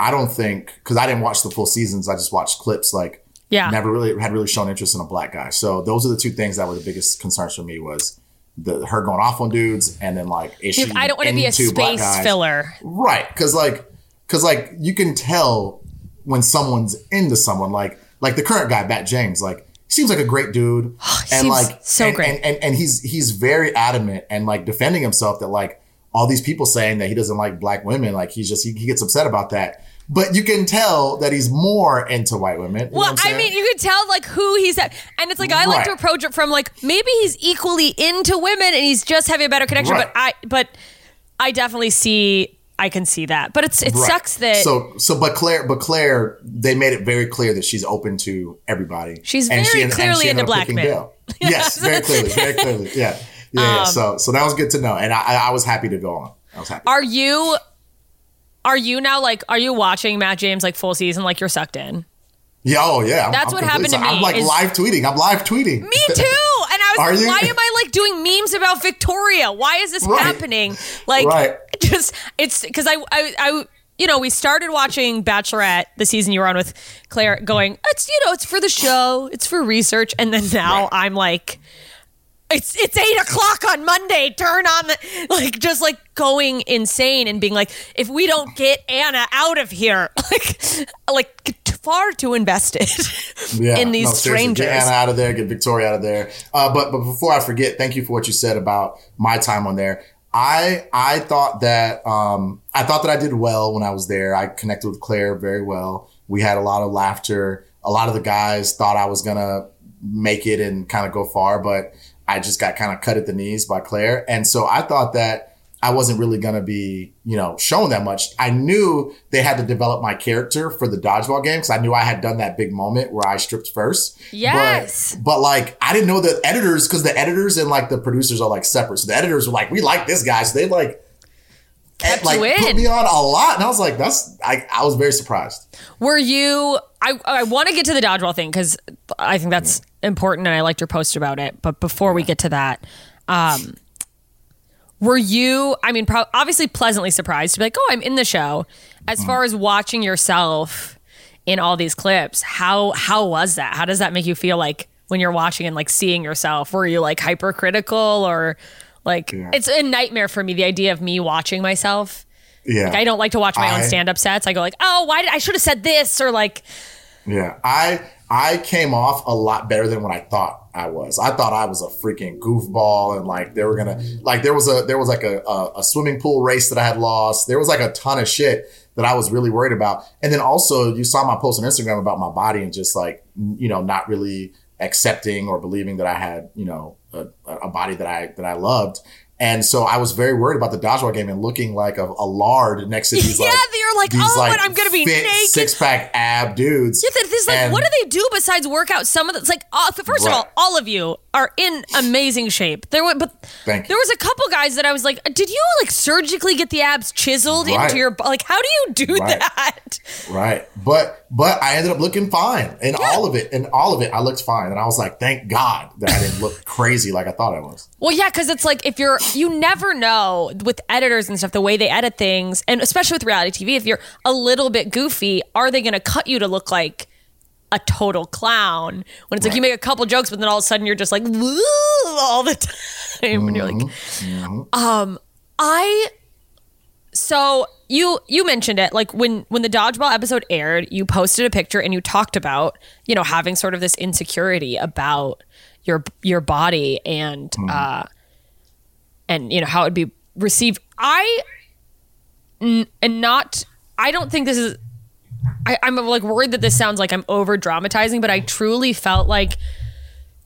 I don't think because I didn't watch the full seasons. I just watched clips. Like, Yeah. never really had really shown interest in a black guy. So those are the two things that were the biggest concerns for me was the her going off on dudes, and then like is she I don't want to be a space filler. Right. Cause like, cause like you can tell when someone's into someone like, like the current guy, Matt James, like seems like a great dude. and seems like, so and, great. And, and, and he's, he's very adamant and like defending himself that like all these people saying that he doesn't like black women, like he's just, he, he gets upset about that. But you can tell that he's more into white women. Well, I mean, you could tell like who he's at, and it's like I like to approach it from like maybe he's equally into women and he's just having a better connection. Right. But I, but I definitely see, I can see that. But it's it Right. sucks that so so but Clare but Clare they made it very clear that she's open to everybody. She's And very and clearly ended into black men. Yes, very clearly, very clearly. Yeah. Yeah, yeah. Um, So so that was good to know. And I I was happy to go on. I was happy. are you, are you now like are you watching Matt James like full season like you're sucked in? yeah, oh yeah. I'm- That's I'm what happened to me. I'm like is- live tweeting. I'm live tweeting. Me too. And I was Are like, you? why am I like doing memes about Victoria? Why is this Right. happening? Like, Right. just it's because I, I, I, you know, we started watching Bachelorette the season you were on with Clare, going, it's you know, it's for the show, it's for research, and then now Right. I'm like. it's it's eight o'clock on Monday. Turn on the like just like going insane and being like, if we don't get Anna out of here, like like far too invested Yeah, in these no, strangers. Get Anna out of there. Get Victoria out of there. Uh, but but before I forget, thank you for what you said about my time on there. I I thought that um, I thought that I did well when I was there. I connected with Clare very well. We had a lot of laughter. A lot of the guys thought I was gonna make it and kind of go far, but I just got kind of cut at the knees by Clare. And so I thought that I wasn't really going to be, you know, shown that much. I knew they had to develop my character for the dodgeball game because I knew I had done that big moment where I stripped first. Yes. But, but like, I didn't know the editors because the editors and like the producers are like separate. So the editors were like, we like this guy. So they like, Kept like you put me on a lot. And I was like, that's, I, I was very surprised. Were you? I I want to get to the dodgeball thing because I think that's important, and I liked your post about it. But before we get to that, um, were you? I mean, pro- obviously pleasantly surprised to be like, oh, I'm in the show. As mm. far as watching yourself in all these clips, how how was that? How does that make you feel like when you're watching and like seeing yourself? Were you like hypercritical or like it's a nightmare for me the idea of me watching myself. Yeah. Like, I don't like to watch my own I- stand up sets. I go like, oh, why did I should have said this or like. Yeah, I I came off a lot better than what I thought I was. I thought I was a freaking goofball, and like they were gonna like there was a there was like a, a a swimming pool race that I had lost. There was like a ton of shit that I was really worried about. And then also you saw my post on Instagram about my body and just like you know not really accepting or believing that I had you know a, a body that I that I loved. And so I was very worried about the dodgeball game and looking like a, a lard next to these Yeah, like you're like, "Oh, and I'm gonna be fit naked." six pack ab dudes. Yeah, this like, And- what do they do besides work out? Some of the, it's like, uh, first of all, all of you are in amazing shape. There, were, but there was a couple guys that I was like, did you like surgically get the abs chiseled Right. into your like? How do you do Right. that? Right. But but I ended up looking fine. In all of it, in all of it, I looked fine. And I was like, thank God that I didn't look crazy like I thought I was. Well, yeah, because it's like if you're, you never know with editors and stuff the way they edit things, and especially with reality TV, if you're a little bit goofy, are they going to cut you to look like a total clown? When it's like you make a couple jokes, but then all of a sudden you're just like "Woo," all the time, and you're like, um, I. So you you mentioned it like when when the dodgeball episode aired, you posted a picture and you talked about you know having sort of this insecurity about your your body and uh and you know how it would be received. I n- and not I don't think this is I, I'm like worried that this sounds like I'm over dramatizing, but I truly felt like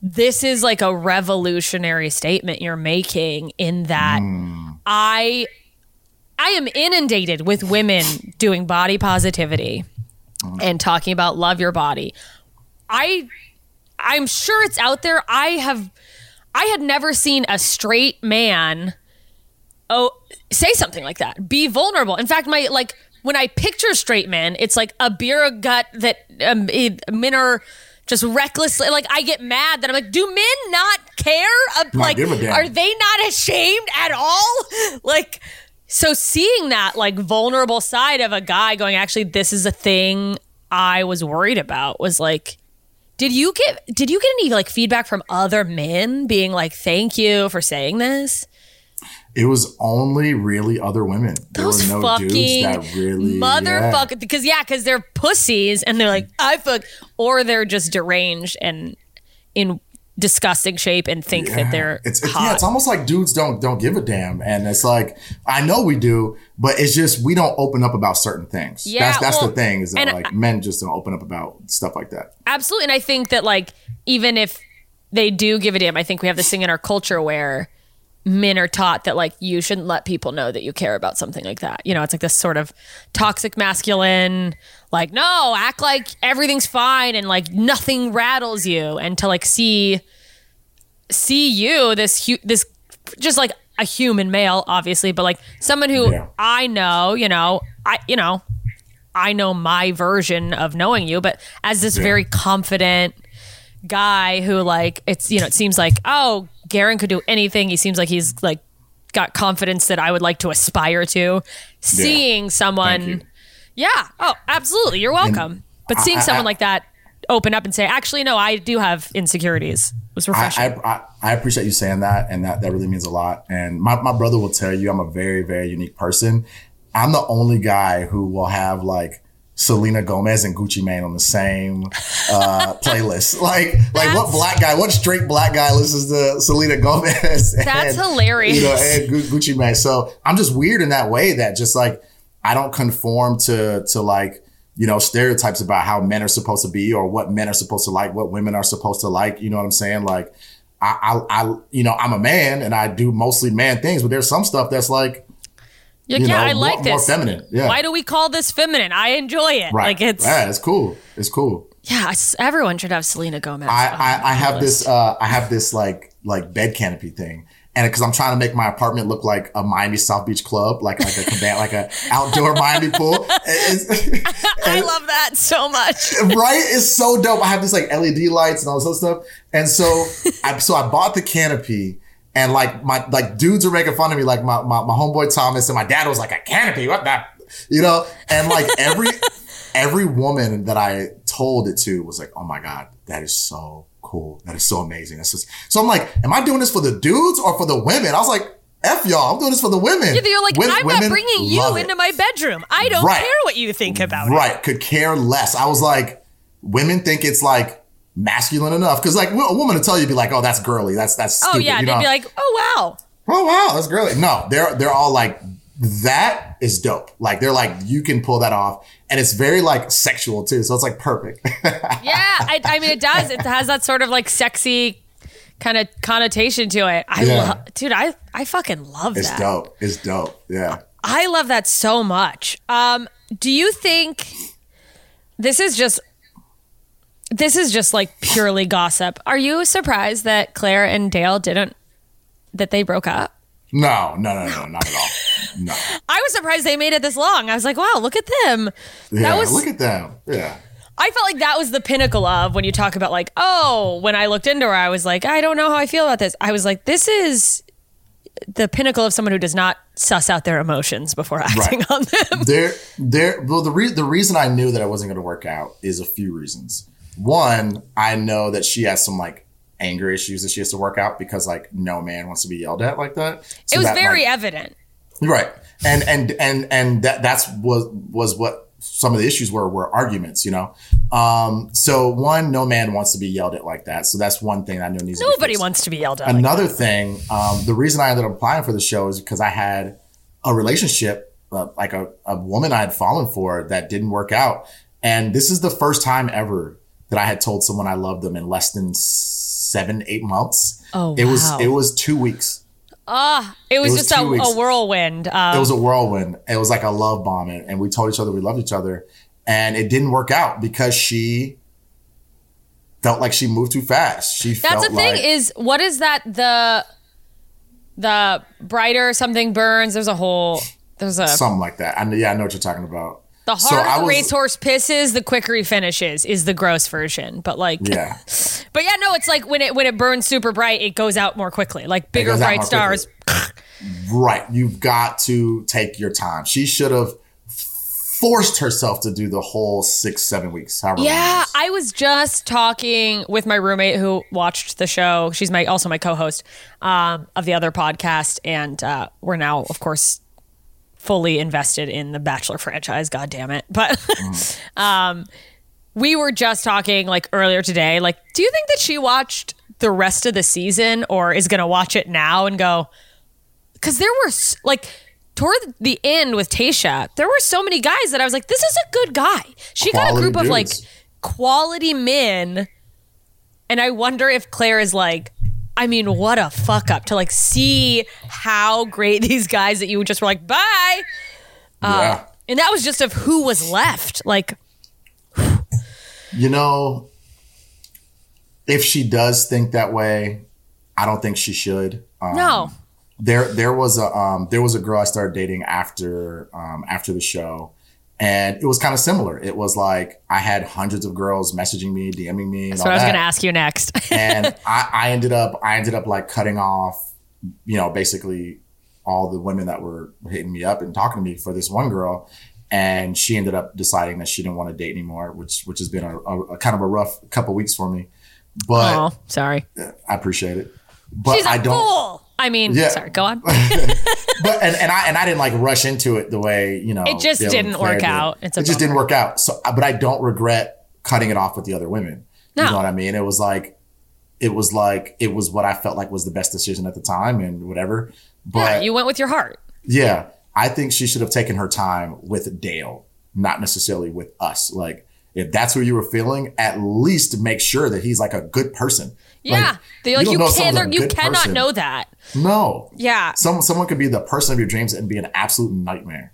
this is like a revolutionary statement you're making in that hmm. I I am inundated with women doing body positivity hmm. and talking about love your body. I I'm sure it's out there. I have I had never seen a straight man oh say something like that. Be vulnerable. In fact, my like when I picture straight men, it's like a beer gut that um, it- men are just recklessly like I get mad that I'm like, do men not care? Uh, like, give a damn. are they not ashamed at all? Like, so seeing that like vulnerable side of a guy going, actually, this is a thing I was worried about was like, did you get did you get any like feedback from other men being like, thank you for saying this? It was only really other women. There Those were no fucking dudes that really motherfucker. Because yeah, because they're pussies and they're like I fuck, or they're just deranged and in disgusting shape and think Yeah. that they're it's, it's yeah, it's almost like dudes don't don't give a damn. And it's like I know we do, but it's just we don't open up about certain things. Yeah, that's that's well, the thing, is that like men just don't open up about stuff like that. Absolutely. And I think that like even if they do give a damn, I think we have this thing in our culture where men are taught that like you shouldn't let people know that you care about something like that. You know, it's like this sort of toxic masculine, like, no, act like everything's fine and like nothing rattles you. And to like see see you, this hu- this just like a human male, obviously, but like someone who Yeah. I know, you know, I you know, I know my version of knowing you, but as this very confident guy who like it's you know it seems like oh Garin could do anything. He seems like he's like got confidence that I would like to aspire to. Seeing you. someone, yeah, oh absolutely, you're welcome. but seeing I- someone I- like that open up and say, actually no, I do have insecurities. was refreshing. I, I, I appreciate you saying that, and that, that really means a lot. And my, my brother will tell you I'm a very, very unique person. I'm the only guy who will have like Selena Gomez and Gucci Mane on the same uh, playlist. Like, like what black guy, what straight black guy listens to Selena Gomez? That's and, hilarious. You know, and Gucci Mane. So I'm just weird in that way that just like I don't conform to to like you know stereotypes about how men are supposed to be or what men are supposed to like, what women are supposed to like. You know what I'm saying? Like, I, I, I you know, I'm a man and I do mostly man things, but there's some stuff that's like like, you yeah, know, I like more, this. more feminine. Yeah. Why do we call this feminine? I enjoy it. Right. Like it's yeah, it's cool. It's cool. yeah. Everyone should have Selena Gomez. I, I, I have list. this uh I have this like like bed canopy thing. And because I'm trying to make my apartment look like a Miami South Beach club, like like a cabana, like a outdoor Miami pool. It's- I love that so much. right? It's so dope. I have these like LED lights and all this other stuff. And so I so I bought the canopy and like my like dudes are making fun of me, like my my, my homeboy Thomas and my dad was like, a canopy, what that? You know? And like every every woman that I told it to was like, oh my God, that is so cool. That is so amazing. That's just so I'm like, am I doing this for the dudes or for the women? I was like, F y'all, I'm doing this for the women. Yeah, You're like, I'm not bringing you it. into my bedroom. I don't Right. care what you think about it. Right. Could care less. I was like, women think it's like masculine enough. Cause like a woman to tell you, be like, oh, that's girly. That's, that's stupid." Oh stupid. yeah, you they'd know? be like, oh wow. oh, wow, that's girly. No, they're, they're all like, that is dope. Like they're like, you can pull that off. And it's very like sexual too. So it's like perfect. Yeah, I, I mean it does. It has that sort of like sexy kind of connotation to it. I Yeah. love, dude. I I fucking love it's that. It's dope. It's dope. Yeah. I love that so much. Um, do you think this is just this is just like purely gossip? Are you surprised that Clare and Dale didn't that they broke up? No, no, no, no, not at all. No. I was surprised they made it this long. I was like, wow, look at them. Yeah. was- look at them. Yeah. I felt like that was the pinnacle of when you talk about like, oh, when I looked into her, I was like, I don't know how I feel about this. I was like, this is the pinnacle of someone who does not suss out their emotions before acting on them. there there well the re- the reason I knew that it wasn't going to work out is a few reasons. One, I know that she has some like anger issues that she has to work out because like no man wants to be yelled at like that. So it was that, very like, evident. right. And and and and that that's was was what some of the issues were were arguments, you know. Um so one no man wants to be yelled at like that. So that's one thing I know needs to be Nobody fixed. wants to be yelled at. like Another thing, um, the reason I ended up applying for the show is because I had a relationship, uh, like a, a woman I had fallen for that didn't work out. And this is the first time ever that I had told someone I loved them in less than seven, eight months. Oh, It was, it was two weeks. Ah, it was, It was just a, a whirlwind. Um, It was a whirlwind. It was like a love bomb. And, we told each other we loved each other. And it didn't work out because she felt like she moved too fast. She that's felt the thing like, is what is that the the brighter something burns. There's a whole there's a something like that. I, yeah, I know what you're talking about. The So harder I the racehorse pisses, the quicker he finishes is the gross version. But like Yeah. But yeah, no, it's like when it when it burns super bright, it goes out more quickly. Like bigger bright stars. Right. You've got to take your time. She should have forced herself to do the whole six, seven weeks. However Yeah. I was just talking with my roommate who watched the show. She's my also my co-host um, of the other podcast, and uh, we're now, of course, fully invested in the Bachelor franchise. God damn it! But um, we were just talking like earlier today. Like, do you think that she watched the rest of the season, or is going to watch it now and go? Because there were like. Toward the end with Tayshia, there were so many guys that I was like, "This is a good guy." She got a Quality group of like quality men. And I wonder if Clare is like, I mean, what a fuck up to like see how great these guys that you just were like, bye. yeah. And that was just of who was left. Like, You know, if she does think that way, I don't think she should. Um, no. there there was a um there was a girl I started dating after um after the show and it was kind of similar. It was like I had hundreds of girls messaging me, DMing me and That's what I was going to ask you next. and I, I ended up I ended up like cutting off, you know, basically all the women that were hitting me up and talking to me for this one girl. And she ended up deciding that she didn't want to date anymore, which which has been a, a, a kind of a rough couple weeks for me. but Oh, sorry. I appreciate it. But She's I don't. fool. I mean, Yeah. sorry. Go on. But and, and I and I didn't like rush into it the way you know It just didn't work did. out. It's it just didn't work out. So, uh, but I don't regret cutting it off with the other women. You No. know what I mean? It was like, it was like it was what I felt like was the best decision at the time, and whatever. But yeah, you went with your heart. yeah, I think she should have taken her time with Dale, not necessarily with us. Like, if that's who you were feeling, at least make sure that he's like a good person. Yeah, like, don't you, can't. someone's You cannot person. know that. No. Yeah. Some someone could be the person of your dreams and be an absolute nightmare.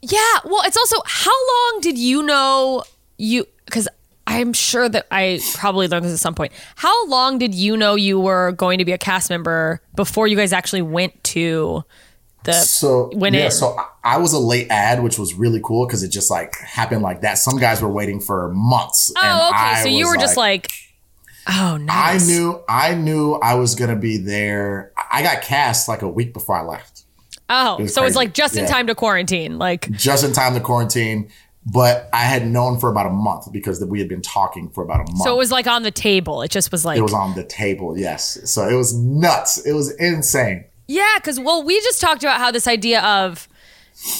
Yeah. Well, it's also how long did you know you? Because I'm sure that I probably learned this at some point. How long did you know you were going to be a cast member before you guys actually went to the? So went yeah, in. so I- was a late ad, which was really cool because it just like happened like that. Some guys were waiting for months. Oh, and oh, okay. I So you were just like, oh, I knew I knew I was gonna be there. I got cast like a week before I left, Oh, was so it's like just in Yeah. time to quarantine. Like, just in time to quarantine. But I had known for about a month because we had been talking for about a month. so it was like on the table. It just was like, it was on the table, yes. So it was nuts. It was insane. Yeah, because well, we just talked about how this idea of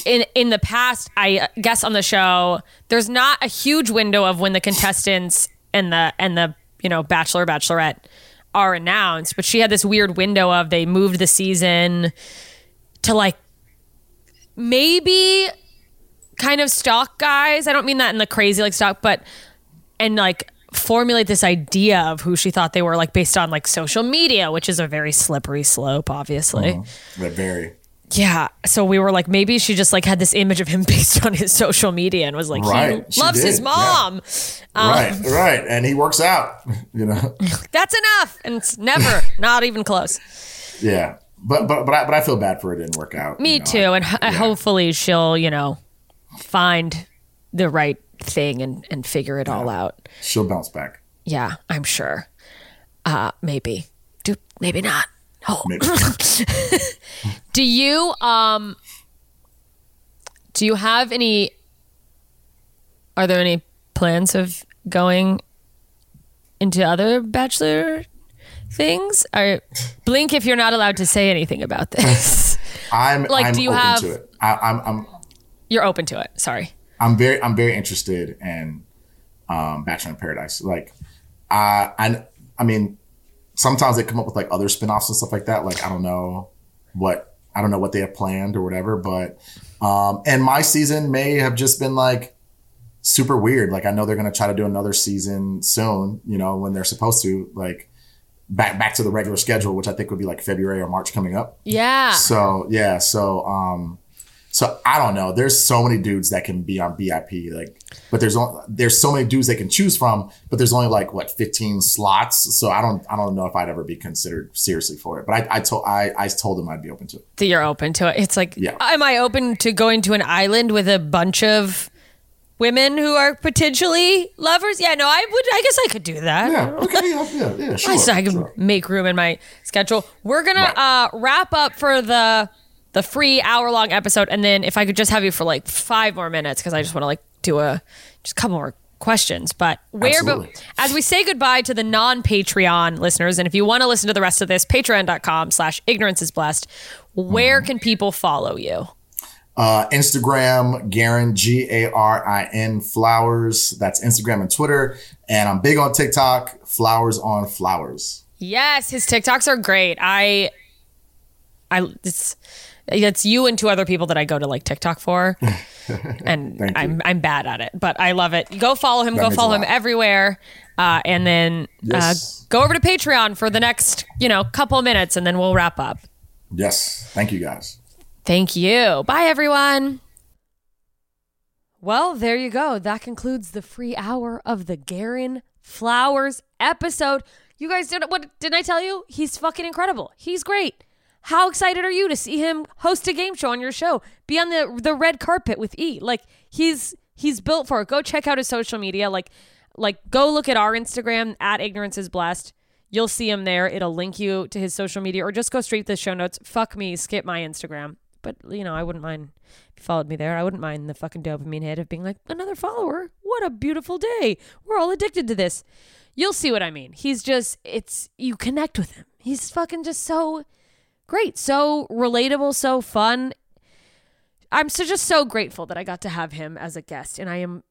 in in the past, I uh, guess on the show, there's not a huge window of when the contestants and the and the you know bachelor bachelorette are announced, but she had this weird window of they moved the season to like maybe kind of stalk guys. I don't mean that in the crazy like stalk, but and like formulate this idea of who she thought they were like based on like social media, which is a very slippery slope, obviously. Uh-huh. But very Yeah. So we were like, maybe she just like had this image of him based on his social media and was like, Right. he She loves his did, yeah. mom. Um, right, right. And he works out, you know. That's enough. And it's never, not even close. Yeah, but but but I, but I feel bad for it didn't work out. Me you know. too. And h- yeah. hopefully she'll, you know, find the right thing and, and figure it all out. she'll bounce back. Yeah, I'm sure. Uh, maybe. Do maybe not. Oh. Maybe. Do you um do you have any are there any plans of going into other bachelor things? Or blink if you're not allowed to say anything about this. I'm Like, I'm do you open have- to it. I, I'm I'm you're open to it. Sorry. I'm very I'm very interested in um, Bachelor in Paradise. Like, I I I mean, sometimes they come up with like other spin-offs and stuff like that. Like I don't know what I don't know what they have planned or whatever. But um, and my season may have just been like super weird. Like I know they're gonna try to do another season soon. You know when they're supposed to like back back to the regular schedule, which I think would be like February or March coming up. Yeah. So yeah, so um, so I don't know. There's so many dudes that can be on BIP, like, but there's only, there's so many dudes they can choose from, but there's only like what 15 slots. So I don't I don't know if I'd ever be considered seriously for it. But I I told I I told them I'd be open to it. that you're open to it. It's like, Yeah. am I open to going to an island with a bunch of women who are potentially lovers? Yeah, no, I would. I guess I could do that. Yeah. Okay. Yeah. Yeah. yeah sure. I, so I can sure. make room in my schedule. We're gonna Right. uh, wrap up for the the free hour long episode, and then if I could just have you for like five more minutes, because I just want to like do a just a couple more questions. But where, but as we say goodbye to the non Patreon listeners, and if you want to listen to the rest of this, patreon.com slash ignorance is blessed. Where can people follow you? Uh, Instagram, Garin, G A R I N Flowers. That's Instagram and Twitter. And I'm big on TikTok, Flowers on Flowers. Yes, his TikToks are great. I, I, it's, it's you and two other people that I go to like TikTok for, and I'm I'm bad at it, but I love it. Go follow him. That go follow him everywhere, uh, and then Yes. uh, go over to Patreon for the next you know couple minutes, and then we'll wrap up. Yes. Thank you guys. Thank you. Bye, everyone. Well, there you go. That concludes the free hour of the Garin Flowers episode. You guys did what didn't I tell you? He's fucking incredible. He's great. How excited are you to see him host a game show on your show? Be on the the red carpet with E. Like he's he's built for it. Go check out his social media. Like like go look at our Instagram at ignorance is blessed. You'll see him there. It'll link you to his social media or just go straight to the show notes. Fuck me, skip my Instagram. But you know, I wouldn't mind if you followed me there. I wouldn't mind the fucking dopamine hit of being like, another follower. What a beautiful day. We're all addicted to this. you'll see what I mean. He's just it's you connect with him. He's fucking just so great, so relatable, so fun. I'm so just so grateful that I got to have him as a guest, and I am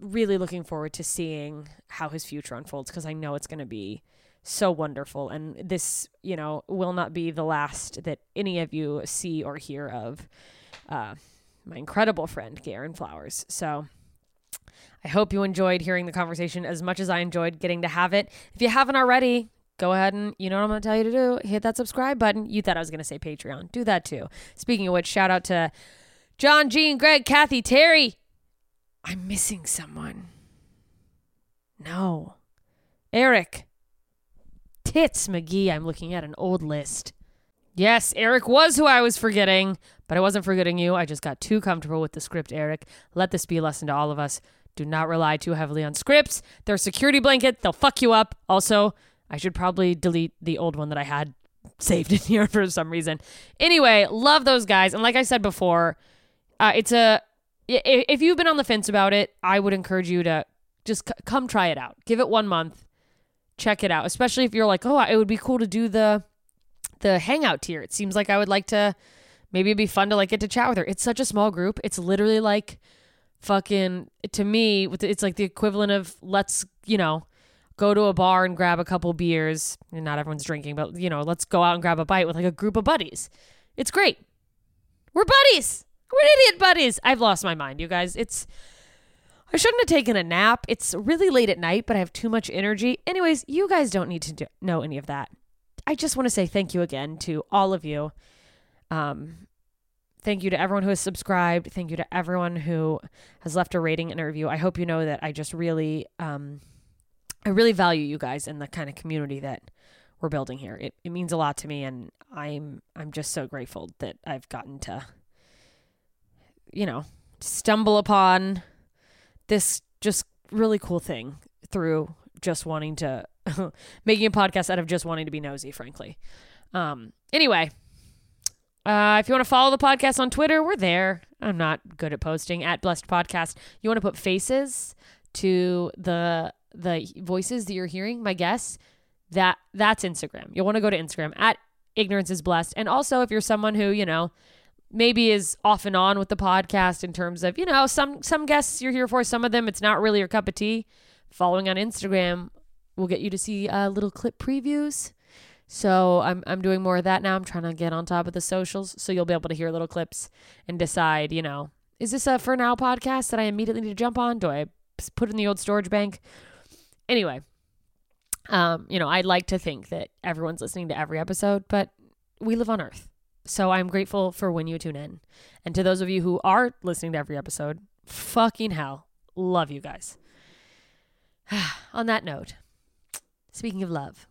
really looking forward to seeing how his future unfolds because I know it's going to be so wonderful. And this, you know, will not be the last that any of you see or hear of uh, my incredible friend, Garin Flowers. So I hope you enjoyed hearing the conversation as much as I enjoyed getting to have it. If you haven't already, go ahead and you know what I'm going to tell you to do. Hit that subscribe button. You thought I was going to say Patreon. Do that too. Speaking of which, shout out to John, Jean, Greg, Kathy, Terry. I'm missing someone. No. Eric. Tits McGee. I'm looking at an old list. Yes, Eric was who I was forgetting, but I wasn't forgetting you. I just got too comfortable with the script, Eric. Let this be a lesson to all of us. Do not rely too heavily on scripts. They're a security blanket. They'll fuck you up. Also, I should probably delete the old one that I had saved in here for some reason. Anyway, love those guys. And like I said before, uh, it's a if you've been on the fence about it, I would encourage you to just c- come try it out. Give it one month, check it out. Especially if you're like, oh, it would be cool to do the the hangout tier. It seems like I would like to. Maybe it'd be fun to like get to chat with her. It's such a small group. It's literally like fucking to me. It's like the equivalent of let's you know go to a bar and grab a couple beers. And not everyone's drinking, but you know, let's go out and grab a bite with like a group of buddies. It's great. We're buddies. We're idiot buddies. I've lost my mind, you guys. It's I shouldn't have taken a nap. It's really late at night, but I have too much energy. Anyways, you guys don't need to do, know any of that. I just want to say thank you again to all of you. Um, thank you to everyone who has subscribed. Thank you to everyone who has left a rating and a review. I hope you know that I just really, um, I really value you guys and the kind of community that we're building here. It, it means a lot to me, and I'm I'm just so grateful that I've gotten to you know, stumble upon this just really cool thing through just wanting to making a podcast out of just wanting to be nosy, frankly. Um, anyway, uh, if you want to follow the podcast on Twitter, we're there. I'm not good at posting at Blessed Podcast. You want to put faces to the the voices that you're hearing, my guess, that that's Instagram. You'll want to go to Instagram at Ignorance is Blessed. And also, if you're someone who you know maybe is off and on with the podcast in terms of, you know, some some guests you're here for, some of them it's not really your cup of tea. Following on Instagram will get you to see uh, little clip previews. So I'm I'm doing more of that now. I'm trying to get on top of the socials, so you'll be able to hear little clips and decide, you know, is this a for now podcast that I immediately need to jump on? Do I put in the old storage bank? Anyway, um, you know, I'd like to think that everyone's listening to every episode, but we live on Earth. So I'm grateful for when you tune in. And to those of you who are listening to every episode, fucking hell, love you guys. On that note, speaking of love,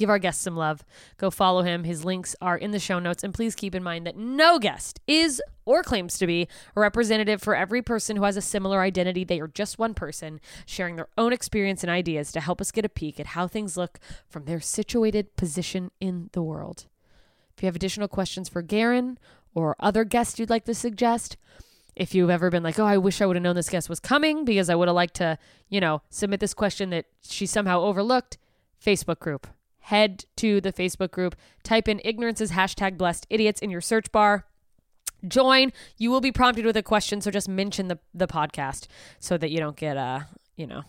give our guest some love. Go follow him. His links are in the show notes. And please keep in mind that no guest is or claims to be a representative for every person who has a similar identity. They are just one person sharing their own experience and ideas to help us get a peek at how things look from their situated position in the world. If you have additional questions for Garin or other guests you'd like to suggest, if you've ever been like, oh, I wish I would have known this guest was coming because I would have liked to, you know, submit this question that she somehow overlooked, Facebook group. Head to the Facebook group, type in ignorances hashtag blessed idiots in your search bar. Join. You will be prompted with a question, so just mention the the podcast so that you don't get uh, you know,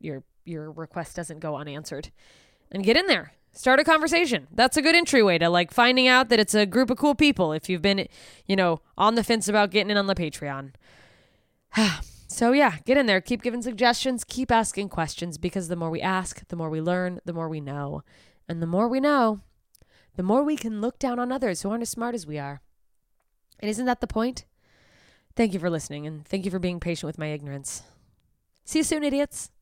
your your request doesn't go unanswered. And get in there start a conversation. That's a good entryway to like finding out that it's a group of cool people if you've been, you know, on the fence about getting in on the Patreon. so yeah, get in there, keep giving suggestions, keep asking questions because the more we ask, the more we learn, the more we know. And the more we know, the more we can look down on others who aren't as smart as we are. And isn't that the point? Thank you for listening and thank you for being patient with my ignorance. See you soon, idiots.